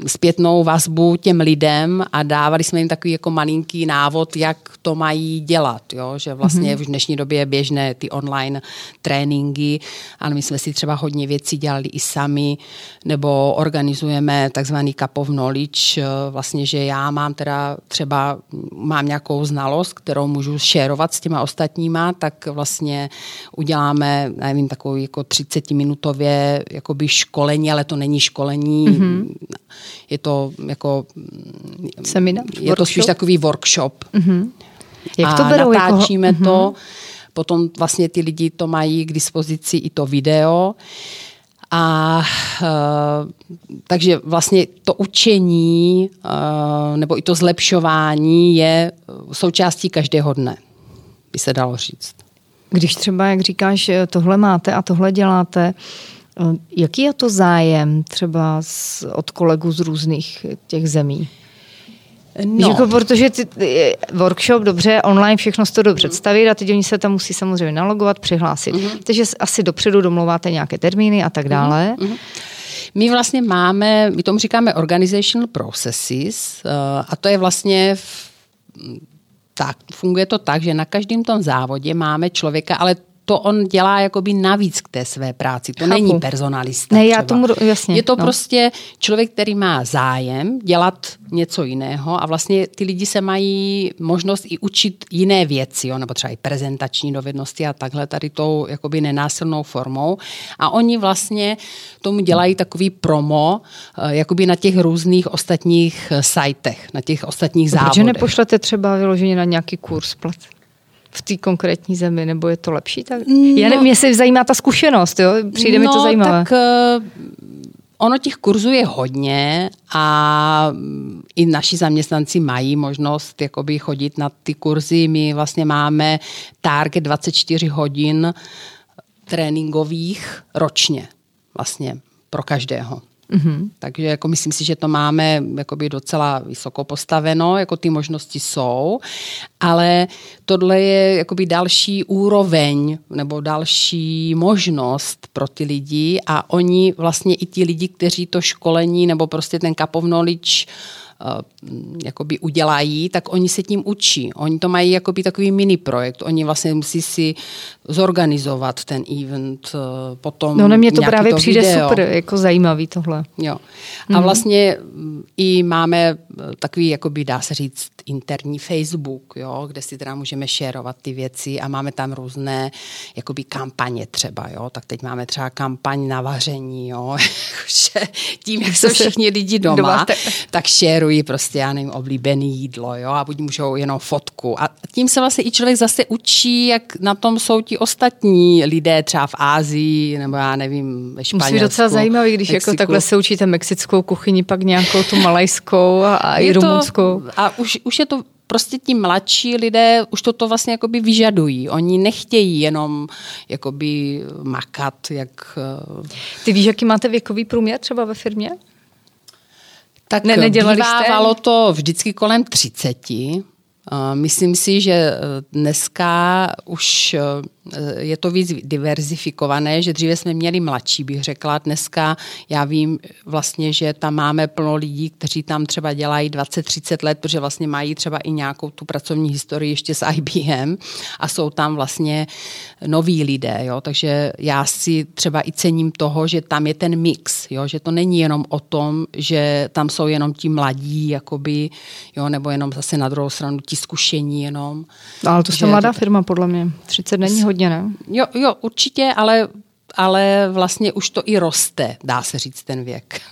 zpětnou vazbu těm lidem a dávali jsme jim takový jako malinký návod, jak to mají dělat, jo? že vlastně mm-hmm. v dnešní době je běžné ty online tréninky, ale my jsme si třeba hodně věcí dělali i sami, nebo organizujeme takzvaný cup of knowledge, vlastně, že já mám teda třeba, mám nějakou znalost, kterou můžu šerovat s těma ostatníma, tak vlastně uděláme, nevím, takovou jako 30 minutově jakoby školení, ale to není školení, mm-hmm je to jako... Seminář? Je workshop? to spíš takový workshop. Mm-hmm. Jak to berou? Jako- natáčíme jako... to, mm-hmm. potom vlastně ty lidi to mají k dispozici i to video. A uh, takže vlastně to učení uh, nebo i to zlepšování je součástí každého dne, by se dalo říct. Když třeba, jak říkáš, tohle máte a tohle děláte, Eh, jaký je to zájem třeba z, od kolegů z různých těch zemí? No. Jako, protože ty, workshop, dobře, online všechno si to dobře představit a teď oni se tam musí samozřejmě nalogovat, přihlásit. Mm-hmm. Takže asi dopředu domlouváte nějaké termíny a tak mhm. dále. Mm-hmm. My vlastně máme, my tomu říkáme organizational processes uh, a to je vlastně v, tak, funguje to tak, že na každém tom závodě máme člověka, ale to on dělá jakoby navíc k té své práci. To Chápu. není personalista. Ne, já tomu, jasně. Je to no. prostě člověk, který má zájem dělat něco jiného a vlastně ty lidi se mají možnost i učit jiné věci, jo, nebo třeba i prezentační dovednosti a takhle tady tou jakoby nenásilnou formou. A oni vlastně tomu dělají takový promo eh, jakoby na těch různých ostatních eh, sajtech, na těch ostatních závodech. Proč nepošlete třeba vyloženě na nějaký kurz? Plat? V té konkrétní zemi, nebo je to lepší? Tak? No, Já nevím, mě se zajímá ta zkušenost, jo? přijde no, mi to no, zajímavé. Tak, uh, ono těch kurzů je hodně a i naši zaměstnanci mají možnost jakoby chodit na ty kurzy. My vlastně máme target 24 hodin tréninkových ročně vlastně pro každého. Mm-hmm. Takže jako myslím si, že to máme jakoby docela vysoko postaveno, jako ty možnosti jsou, ale tohle je jakoby další úroveň nebo další možnost pro ty lidi a oni vlastně i ti lidi, kteří to školení nebo prostě ten of knowledge jakoby udělají, tak oni se tím učí. Oni to mají jakoby takový mini projekt. Oni vlastně musí si zorganizovat ten event, potom No, mně to právě to přijde video. super, jako zajímavý tohle. Jo. A mm. vlastně i máme takový, jakoby dá se říct, interní Facebook, jo, kde si teda můžeme šerovat ty věci a máme tam různé jakoby kampaně třeba, jo, tak teď máme třeba kampaň na vaření, jo, *laughs* tím, jak jsou všichni lidi doma, tak šerují prostě, já nevím, oblíbený jídlo, jo, a buď můžou jenom fotku. A tím se vlastně i člověk zase učí, jak na tom jsou ti ostatní lidé třeba v Ázii, nebo já nevím, ve Španělsku. Musí být docela zajímavý, když jako Mexiku. jako takhle se učíte mexickou kuchyni, pak nějakou tu malajskou a, a i rumunskou. A už, už je to prostě ti mladší lidé už toto vlastně jakoby vyžadují. Oni nechtějí jenom jakoby makat, jak... Eh, Ty víš, jaký máte věkový průměr třeba ve firmě? Tak ne, bývávalo jste? to vždycky kolem 30. Myslím si, že eh, dneska už eh, je to víc diverzifikované, že dříve jsme měli mladší, bych řekla. Dneska já vím vlastně, že tam máme plno lidí, kteří tam třeba dělají 20-30 let, protože vlastně mají třeba i nějakou tu pracovní historii ještě s IBM a jsou tam vlastně noví lidé. Jo? Takže já si třeba i cením toho, že tam je ten mix, jo? že to není jenom o tom, že tam jsou jenom ti mladí, jakoby, jo? nebo jenom zase na druhou stranu ti zkušení jenom. No, ale to je mladá firma, podle mě. 30 není hodně, ne? Jo, jo určitě, ale, ale vlastně už to i roste, dá se říct, ten věk. *laughs*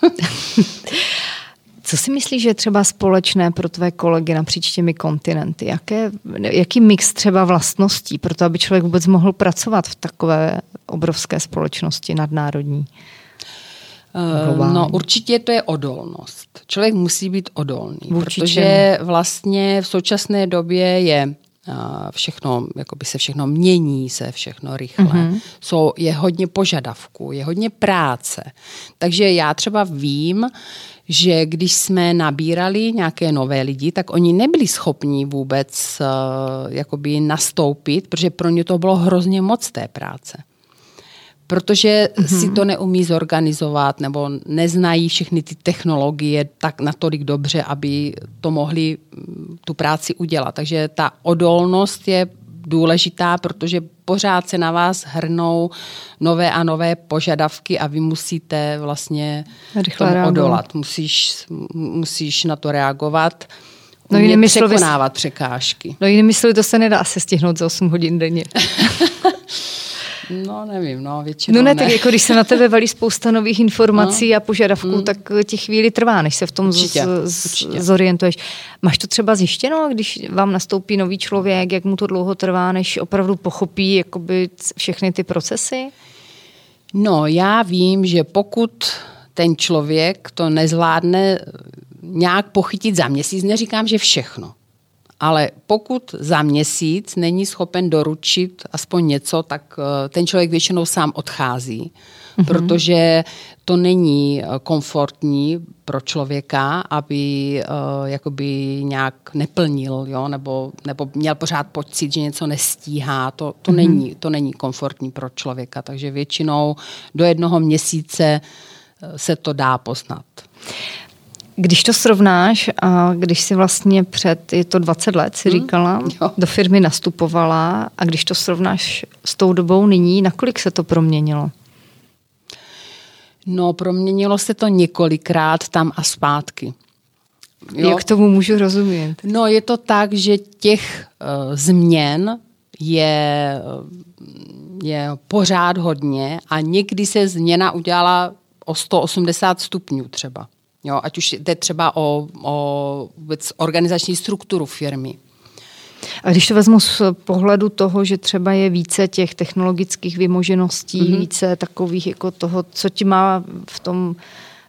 Co si myslíš, že je třeba společné pro tvé kolegy napříč těmi kontinenty? Jaké, jaký mix třeba vlastností pro to, aby člověk vůbec mohl pracovat v takové obrovské společnosti nadnárodní? Globální. No určitě to je odolnost. Člověk musí být odolný, určitě. protože vlastně v současné době je všechno, jako by se všechno mění, se všechno rychle. Mm-hmm. Jsou, je hodně požadavků, je hodně práce. Takže já třeba vím, že když jsme nabírali nějaké nové lidi, tak oni nebyli schopni vůbec uh, jakoby nastoupit, protože pro ně to bylo hrozně moc té práce protože mm-hmm. si to neumí zorganizovat nebo neznají všechny ty technologie tak natolik dobře, aby to mohli mm, tu práci udělat. Takže ta odolnost je důležitá, protože pořád se na vás hrnou nové a nové požadavky a vy musíte vlastně Rychle tomu reagovat. odolat. Musíš, musíš na to reagovat. No jinými překonávat překážky. No jinými slovy, to se nedá se stihnout za 8 hodin denně. *laughs* No, nevím, no, většinou No ne, ne. tak jako když se na tebe valí spousta nových informací no. a požadavků, mm. tak ti chvíli trvá, než se v tom určitě, z, určitě. zorientuješ. Máš to třeba zjištěno, když vám nastoupí nový člověk, jak mu to dlouho trvá, než opravdu pochopí jakoby všechny ty procesy? No, já vím, že pokud ten člověk to nezvládne nějak pochytit za měsíc, neříkám, že všechno, ale pokud za měsíc není schopen doručit aspoň něco, tak eh, ten člověk většinou sám odchází, mm-hmm. protože to není eh, komfortní pro člověka, aby uh, jakoby nějak neplnil, jo? Nebo, nebo měl pořád pocit, že něco nestíhá. To, to, mm-hmm. není, to není komfortní pro člověka, takže většinou do jednoho měsíce se to dá poznat. Když to srovnáš a když si vlastně před, je to 20 let, si hmm, říkala, jo. do firmy nastupovala a když to srovnáš s tou dobou nyní, nakolik se to proměnilo? No, proměnilo se to několikrát tam a zpátky. Jo? Jak tomu můžu rozumět? No, je to tak, že těch uh, změn je, je pořád hodně a někdy se změna udělala o 180 stupňů třeba. Jo, ať už jde třeba o, o vůbec organizační strukturu firmy. A když to vezmu z pohledu toho, že třeba je více těch technologických vymožeností, mm-hmm. více takových jako toho, co ti má v tom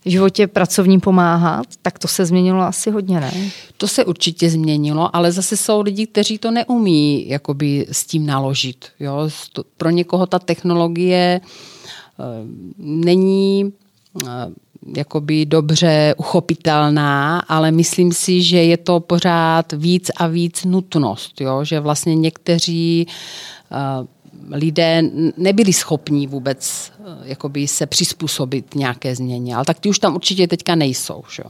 životě pracovním pomáhat, tak to se změnilo asi hodně, ne? To se určitě změnilo, ale zase jsou lidi, kteří to neumí jakoby s tím naložit. Jo? Pro někoho ta technologie uh, není uh, jakoby dobře uchopitelná, ale myslím si, že je to pořád víc a víc nutnost, jo? že vlastně někteří uh, lidé nebyli schopní vůbec uh, jakoby se přizpůsobit nějaké změně, ale tak ty už tam určitě teďka nejsou. Že?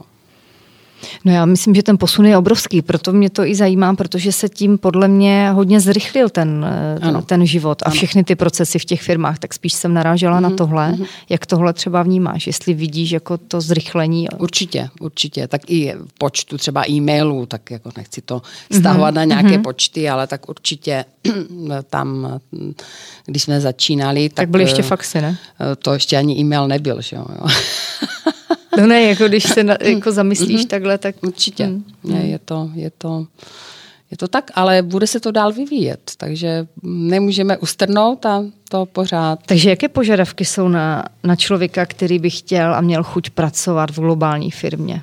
No já myslím, že ten posun je obrovský, proto mě to i zajímá, protože se tím podle mě hodně zrychlil ten, ten, ten život a ano. všechny ty procesy v těch firmách, tak spíš jsem narážela mm-hmm. na mhm, tohle. Mm-hmm. Jak tohle třeba vnímáš, jestli vidíš jako to zrychlení? Určitě, určitě. Tak i v počtu třeba e-mailů, tak jako nechci to vztahovat mm-hmm. na nějaké mm-hmm. počty, ale tak určitě *clears throat* tam, když jsme začínali. Tak, tak byly ještě faxy, ne? To ještě ani e-mail nebyl, že jo. *laughs* No ne, jako když se na, jako zamyslíš mm-hmm. takhle, tak... Určitě. Mm. Je, je, to, je, to, je to tak, ale bude se to dál vyvíjet, takže nemůžeme ustrnout a to pořád. Takže jaké požadavky jsou na, na člověka, který by chtěl a měl chuť pracovat v globální firmě?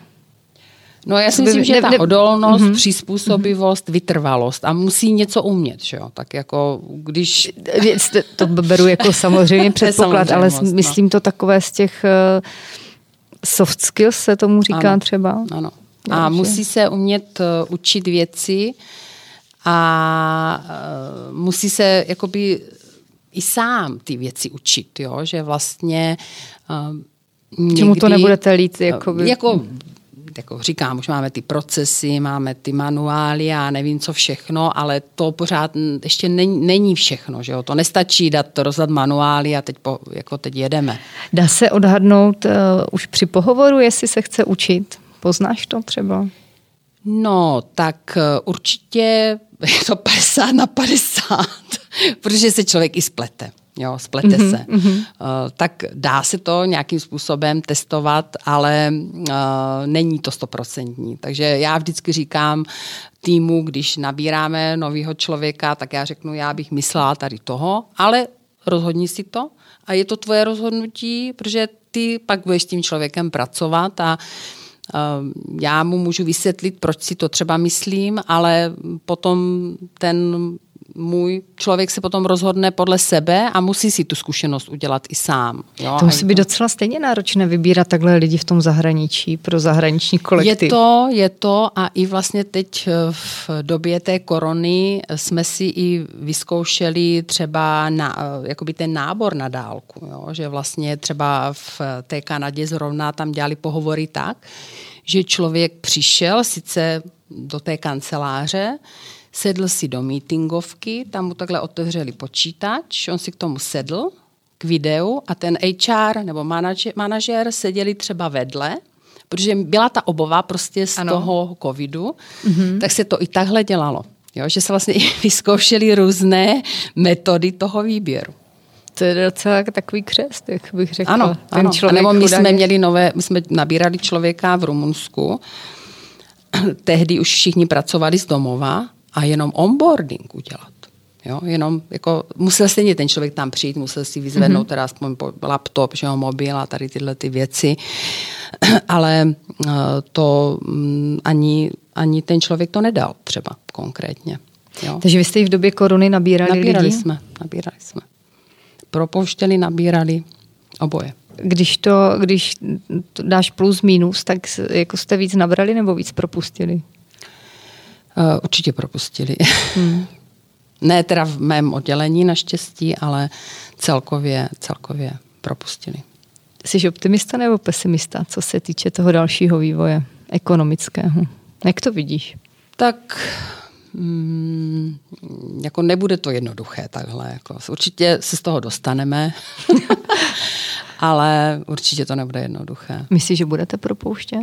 No já si myslím, že ta odolnost, mm-hmm. přizpůsobivost, vytrvalost a musí něco umět, že jo? Tak jako když... To beru jako *laughs* samozřejmě předpoklad, ale no. myslím to takové z těch uh, soft skills se tomu říká ano, třeba. Ano. A Takže. musí se umět uh, učit věci a uh, musí se jakoby i sám ty věci učit, jo? že vlastně uh, někdy, Čemu to nebudete lít? Jakoby? Jako jako říkám, už máme ty procesy, máme ty manuály a nevím co všechno, ale to pořád ještě není, není všechno, že jo? To nestačí dát to rozdat manuály a teď, po, jako teď jedeme. Dá se odhadnout uh, už při pohovoru, jestli se chce učit? Poznáš to třeba? No, tak uh, určitě *laughs* je to 50 na 50, *laughs* protože se člověk i splete jo, splete mm-hmm, se. Mm-hmm. Uh, tak dá se to nějakým způsobem testovat, ale uh, není to stoprocentní. Takže já vždycky říkám týmu, když nabíráme nového člověka, tak já řeknu, já bych myslela tady toho, ale rozhodni si to a je to tvoje rozhodnutí, protože ty pak budeš s tím člověkem pracovat a uh, já mu můžu vysvětlit, proč si to třeba myslím, ale potom ten můj člověk se potom rozhodne podle sebe a musí si tu zkušenost udělat i sám. Jo? To musí být to... docela stejně náročné vybírat takhle lidi v tom zahraničí pro zahraniční kolektiv. Je to, je to a i vlastně teď v době té korony jsme si i vyzkoušeli třeba na, jakoby ten nábor na dálku, jo? že vlastně třeba v té Kanadě zrovna tam dělali pohovory tak, že člověk přišel sice do té kanceláře, sedl si do meetingovky, tam mu takhle otevřeli počítač, on si k tomu sedl, k videu a ten HR nebo manažer, manažer seděli třeba vedle, protože byla ta obova prostě z ano. toho covidu, mm-hmm. tak se to i takhle dělalo. Jo, že se vlastně *laughs* vyzkoušeli různé metody toho výběru. To je docela takový křest, jak bych řekla. Ano, Ten ano. Člověk nebo my jsme měli nové, my jsme nabírali člověka v Rumunsku, *clears throat* tehdy už všichni pracovali z domova a jenom onboarding udělat. Jo, jenom jako musel stejně ten člověk tam přijít, musel si vyzvednout mm-hmm. teda aspoň laptop, že jo, mobil a tady tyhle ty věci, *clears throat* ale uh, to um, ani, ani ten člověk to nedal třeba konkrétně. Jo. Takže vy jste i v době korony nabírali, nabírali lidi? jsme, nabírali jsme. Propouštěli, nabírali oboje. Když to, když to dáš plus minus, tak jako jste víc nabrali nebo víc propustili? Uh, určitě propustili. Hmm. *laughs* ne teda v mém oddělení naštěstí, ale celkově, celkově propustili. Jsi optimista nebo pesimista, co se týče toho dalšího vývoje ekonomického? Jak to vidíš? Tak mm, jako nebude to jednoduché takhle. Jako, určitě se z toho dostaneme, *laughs* ale určitě to nebude jednoduché. Myslíš, že budete propouštět?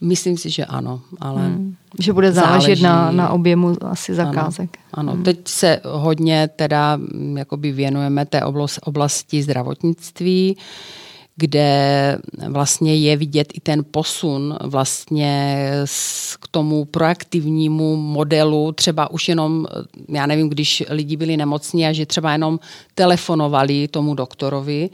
Myslím si, že ano, ale hmm. Že bude záležet záleží. na, na objemu asi zakázek. Ano, ano. Hmm. teď se hodně teda mm, jakoby věnujeme té oblasti zdravotnictví, kde vlastně je vidět i ten posun vlastně k tomu proaktivnímu modelu, třeba už jenom, já nevím, když lidi byli nemocní a že třeba jenom telefonovali tomu doktorovi,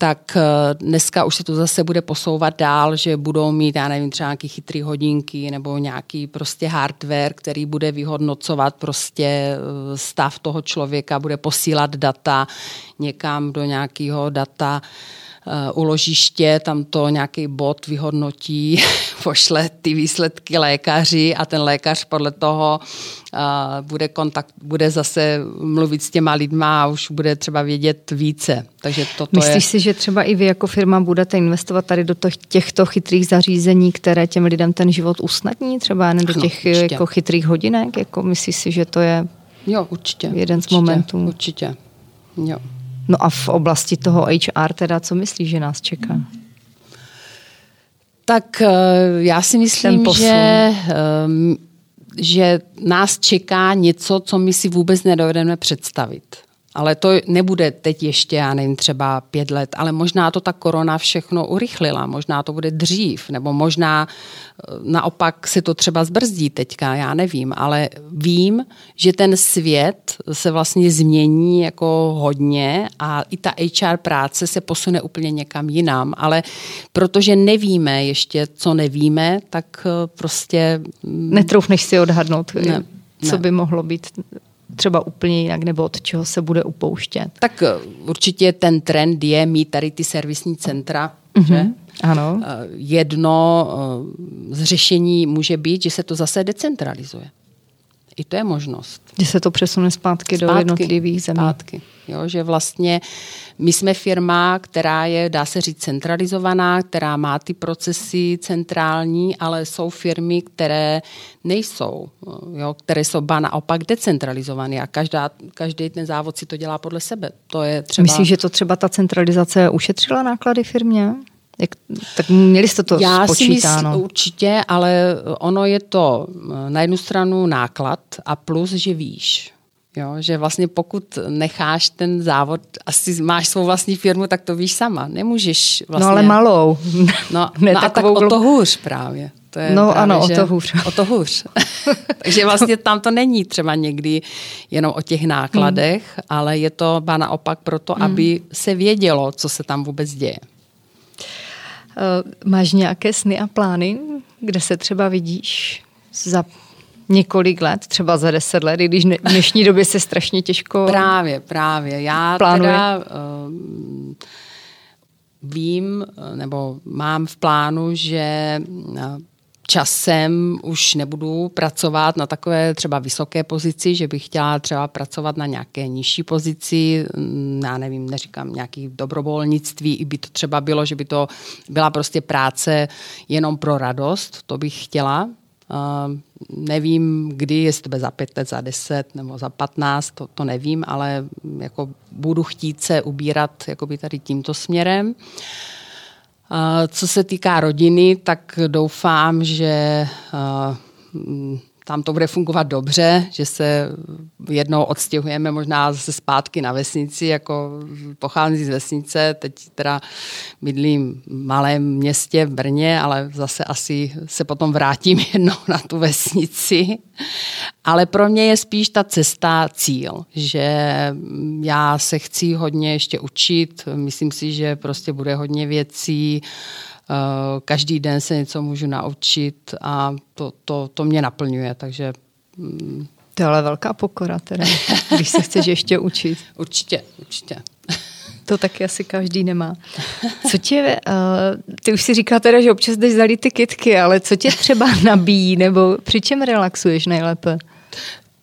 tak eh, dneska už se to zase bude posouvat dál, že budou mít, já nevím, třeba nějaký chytrý hodinky nebo nějaký prostě hardware, který bude vyhodnocovat prostě eh, stav toho člověka, bude posílat data někam do nějakého data uložiště, tam to nějaký bod vyhodnotí, *laughs* pošle ty výsledky lékaři a ten lékař podle toho bude, kontakt, bude zase mluvit s těma lidma a už bude třeba vědět více. Takže toto Myslíš je... si, že třeba i vy jako firma budete investovat tady do těchto chytrých zařízení, které těm lidem ten život usnadní, třeba jen do těch ano, jako chytrých hodinek? Jako myslíš si, že to je jo, určitě, jeden určitě, z momentů? Určitě, jo. No a v oblasti toho HR teda, co myslíš, že nás čeká? Hmm. Tak eh, já si myslím, že, ehm, že nás čeká něco, co my si vůbec nedovedeme představit. Ale to nebude teď ještě, já nevím, třeba pět let, ale možná to ta korona všechno urychlila, možná to bude dřív, nebo možná eh, naopak se to třeba zbrzdí teďka, já nevím, ale vím, že ten svět se vlastně změní jako hodně a i ta HR práce se posune úplně někam jinam, ale protože nevíme ještě, co nevíme, tak eh, prostě... Mm, Netroufneš si odhadnout, ne, co ne. by mohlo být třeba úplně jinak, nebo od čeho se bude upouštět? Tak eh, určitě ten trend je mít tady ty servisní centra, mm-hmm. že? Ano. Eh, jedno eh, z řešení může být, že se to zase decentralizuje. I to je možnost. Že se to přesune zpátky, zpátky do jednotlivých zemí. Zpátky. Jo, že vlastně my jsme firma, která je, dá se říct, centralizovaná, která má ty procesy centrální, ale jsou firmy, které nejsou, jo, které jsou ba naopak decentralizované a každá, každý ten závod si to dělá podle sebe. To je třeba... Myslíš, že to třeba ta centralizace ušetřila náklady firmě? Jak, tak měli jste to Já spočítáno? Já určitě, ale ono je to eh, na jednu stranu náklad a plus, že víš. Jo, že vlastně pokud necháš ten závod, asi máš svou vlastní firmu, tak to víš sama. Nemůžeš vlastně... No ale malou. *laughs* No, ne no a tak o to hůř právě. To je no právě, ano, o to hůř. O to hůř. *laughs* Takže vlastně tam to není třeba někdy jenom o těch nákladech, hmm. ale je to ba naopak proto, hmm. aby se vědělo, co se tam vůbec děje. Uh, máš nějaké sny a plány, kde se třeba vidíš za několik let, třeba za deset let, i když v dnešní době se strašně těžko Právě, právě. Já plánuje. teda uh, vím, nebo mám v plánu, že časem už nebudu pracovat na takové třeba vysoké pozici, že bych chtěla třeba pracovat na nějaké nižší pozici, mm, já nevím, neříkám nějaký dobrovolnictví, i by to třeba bylo, že by to byla prostě práce jenom pro radost, to bych chtěla, Uh, nevím, kdy, jestli to bude za pět let, za deset nebo za patnáct, to, to nevím, ale jako budu chtít se ubírat jakoby tady tímto směrem. Uh, co se týká rodiny, tak doufám, že tam to bude fungovat dobře, že se jednou odstěhujeme možná zase zpátky na vesnici, jako pochází z vesnice, teď teda bydlím v malém městě v Brně, ale zase asi se potom vrátím *laughs* jednou na tu vesnici. Ale pro mě je spíš ta cesta cíl, že já se chci hodně ještě učit, myslím si, že prostě bude hodně věcí, každý den se něco můžu naučit a to, to, to mě naplňuje, takže... Mm. To je ale velká pokora teda, *laughs* když se chceš ještě učit. Určitě, určitě. *laughs* To taky asi každý nemá. Co tě, uh, ty už si říká teda, že občas jdeš zalít ty kytky, ale co tě třeba nabíjí, nebo při čem relaxuješ nejlépe?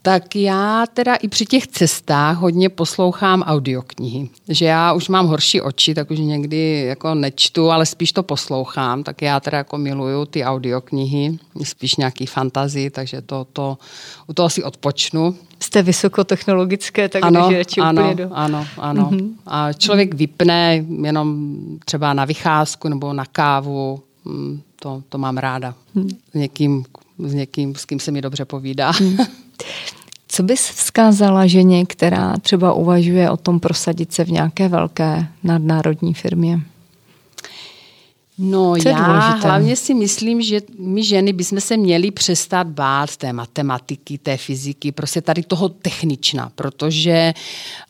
Tak já teda i při těch cestách hodně poslouchám audioknihy. Že já už mám horší oči, tak už někdy jako nečtu, ale spíš to poslouchám. Tak já teda jako miluju ty audioknihy, spíš nějaký fantazii, takže to, to, u toho si odpočnu. Jste vysokotechnologické, tak ano, radši ano, úplně do... ano, ano. Mm-hmm. A člověk vypne jenom třeba na vycházku nebo na kávu, mm, to, to mám ráda. Mm. S někým, s někým, s kým se mi dobře povídá. Mm. *laughs* Co bys vzkázala ženě, která třeba uvažuje o tom prosadit se v nějaké velké nadnárodní firmě? No Co já důležité? hlavně si myslím, že my ženy bychom se měli přestat bát té matematiky, té fyziky, prostě tady toho technična, protože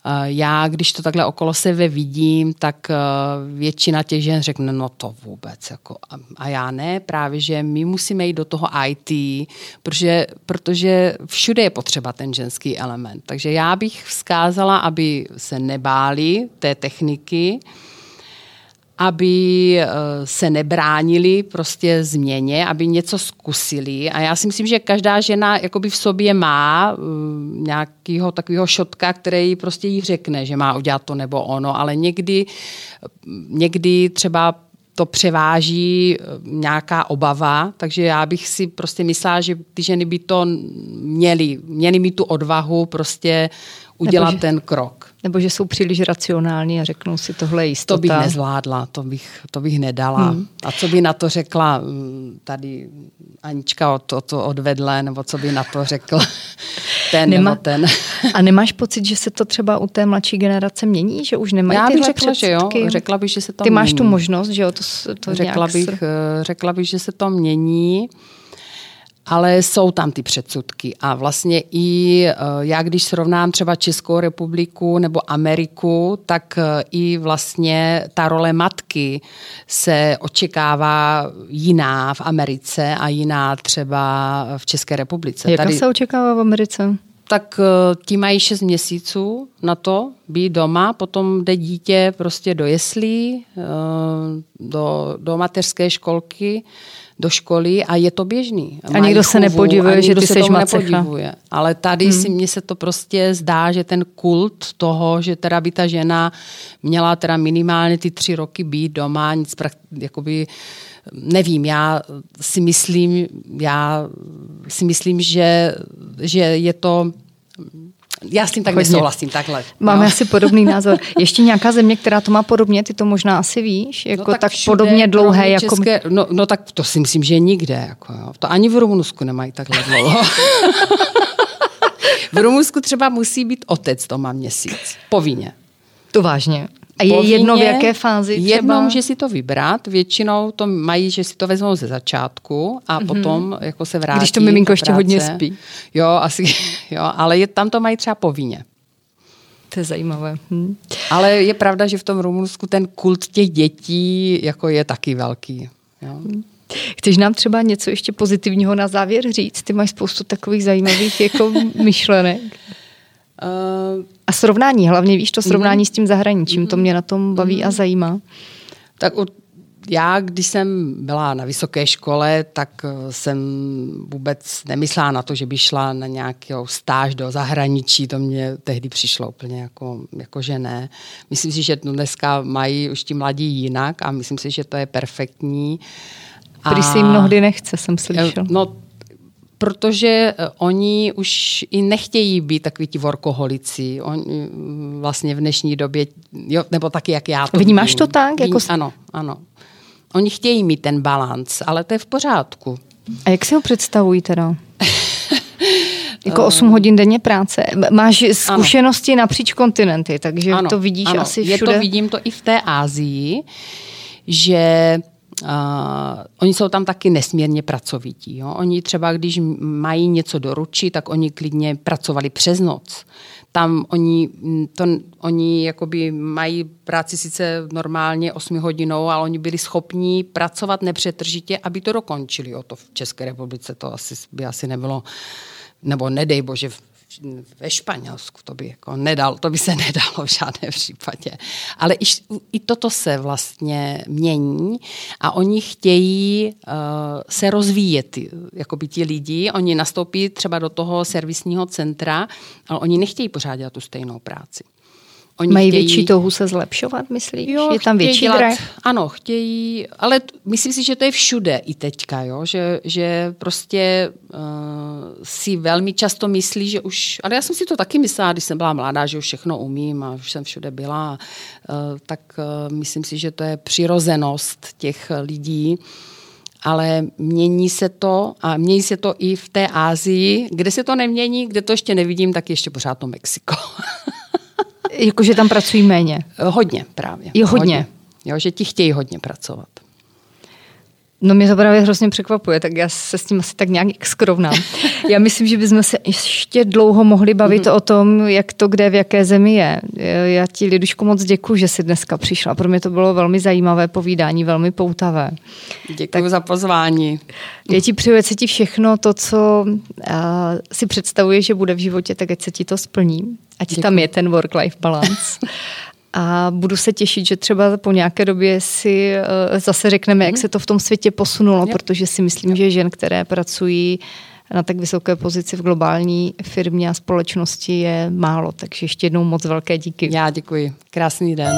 uh, já, když to takhle okolo sebe vidím, tak uh, většina těch žen řekne, no to vůbec. Jako, a, a já ne, právě, že my musíme jít do toho IT, protože, protože všude je potřeba ten ženský element. Takže já bych vzkázala, aby se nebáli té techniky, aby eh, se nebránili prostě změně, aby něco zkusili. A já si myslím, že každá žena jakoby v sobě má eh, nějakého takového šotka, který prostě jí řekne, že má udělat to nebo ono, ale někdy, někdy třeba to převáží nějaká obava, takže já bych si prostě myslela, že ty ženy by to měly, měly mít tu odvahu prostě udělat nebo že, ten krok. Nebo že jsou příliš racionální a řeknou si, tohle je jistota. To bych nezvládla, to bych, to bych nedala. Hmm. A co by na to řekla mm, tady Anička od, od, odvedle, nebo co by na to řekl *laughs* ten Nemá, nebo ten. *laughs* a nemáš pocit, že se to třeba u té mladší generace mění, že už nemají Já bych řekla, že jo. Řekla bych, že se to Ty mění. máš tu možnost, že jo? To, to řekla, bych, s... Eh, řekla bych, že se to mění ale jsou tam ty předsudky. A vlastně i eh, já, když srovnám třeba Českou republiku nebo Ameriku, tak eh, i vlastně ta role matky se očekává jiná v Americe a jiná třeba v České republice. Jaká Tady... se očekává v Americe? tak eh, ti mají 6 měsíců na to být doma, potom jde dítě prostě do jeslí, do, do mateřské školky, do školy a je to běžný. A nikdo se nepodivuje, že ty se seš nepodivuje. Ale tady hmm. si mně se to prostě zdá, že ten kult toho, že teda by ta žena měla teda minimálně ty tři roky být doma, nic jakoby, nevím, já si myslím, já si myslím, že, že je to já s tím tak nesouhlasím, takhle. Máme no. asi podobný názor. *laughs* Ještě nějaká země, která to má podobně, ty to možná asi víš, jako no tak, tak podobně dlouhé jako... České, no, no tak to si myslím, že nikde. Jako, jo. To ani v Rumunsku nemají takhle dlouho. *laughs* v Rumunsku třeba musí být otec doma měsíc. Povinně. To vážně. A je Povinně, jedno v jaké fázi třeba? Jedno může si to vybrat, většinou to mají, že si to vezmou ze začátku a mm-hmm. potom jako se vrátí. Když to miminko ještě hodně spí. Jo, asi, *laughs* jo, ale je, tam to mají třeba povinně. To je zajímavé. Hm. Ale je pravda, že v tom Rumunsku ten kult těch dětí jako je taky velký. Jo. Hm. Chceš nám třeba něco ještě pozitivního na závěr říct? Ty máš spoustu takových zajímavých jako *laughs* myšlenek. Uh, a srovnání, hlavně víš to srovnání mm-hmm. s tím zahraničím, mm-hmm. to mě na tom baví mm-hmm. a mhm. zajímá. Tak já, když jsem byla na vysoké škole, tak eh, jsem vůbec nemyslela na to, že by šla na nějakou stáž do zahraničí. To mě tehdy přišlo úplně jako, jako že ne. Myslím si, že dneska mají už ti mladí jinak a myslím si, že to je perfektní. Prý si jim mnohdy nechce, jsem slyšel. No protože eh, oni už i nechtějí být takový ti workoholici. Oni mm, vlastně v dnešní době, jo, nebo taky jak já to Vnímáš to tak? Jako... Ano, ano. Oni chtějí mít ten balans, ale to je v pořádku. A jak si ho představují teda? *laughs* Jako 8 hodin denně práce. Máš zkušenosti ano. napříč kontinenty, takže ano, to vidíš ano. asi všude. Je to, vidím to i v té Ázii, že Uh, oni jsou tam taky nesmírně pracovití. Jo? Oni třeba, když mají něco doručit, tak oni klidně pracovali přes noc. Tam oni, to, oni jakoby mají práci sice normálně 8 hodinou, ale oni byli schopní pracovat nepřetržitě, aby to dokončili. O to v České republice to asi by asi nebylo, nebo nedej bože, ve Španělsku to by jako nedal, to by se *laughs* nedalo v žádném případě. Ale i, i toto se vlastně mění a oni chtějí uh, se rozvíjet, jako by ti lidi, oni nastoupí třeba do toho servisního centra, ale oni nechtějí pořád dělat tu stejnou práci. Oni Mají chtějí... větší touhu se zlepšovat, myslíš? Jo, je tam větší dělat, drah? Ano, chtějí, ale myslím si, že to je všude i teďka, jo? Že, že prostě uh, si velmi často myslí, že už, ale já jsem si to taky myslela, když jsem byla mladá, že už všechno umím a už jsem všude byla, uh, tak uh, myslím si, že to je přirozenost těch lidí, ale mění se to a mění se to i v té Ázii, kde se to nemění, kde to ještě nevidím, tak ještě pořád to Mexiko. *laughs* Jakože tam pracují méně? Hodně právě. Jo, hodně. hodně. Jo, že ti chtějí hodně pracovat. No mě to právě hrozně překvapuje, tak já se s tím asi tak nějak skrovnám. *laughs* Já myslím, že bychom se ještě dlouho mohli bavit mm-hmm. o tom, jak to kde, v jaké zemi je. Já ti, Lidušku, moc děkuji, že jsi dneska přišla. Pro mě to bylo velmi zajímavé povídání, velmi poutavé. Děkuji tak, za pozvání. Já ti přeju, se ti všechno to, co uh, si představuješ, že bude v životě, tak ať se ti to splní. Ať Děkuji. tam je ten work-life balance. *laughs* a budu se těšit, že třeba po nějaké době si uh, zase řekneme, jak mhm. se to v tom světě posunulo, protože si myslím, že žen, které pracují na tak vysoké pozici v globální firmě a společnosti je málo. Takže ještě jednou moc velké díky. Já děkuji. Krásný den.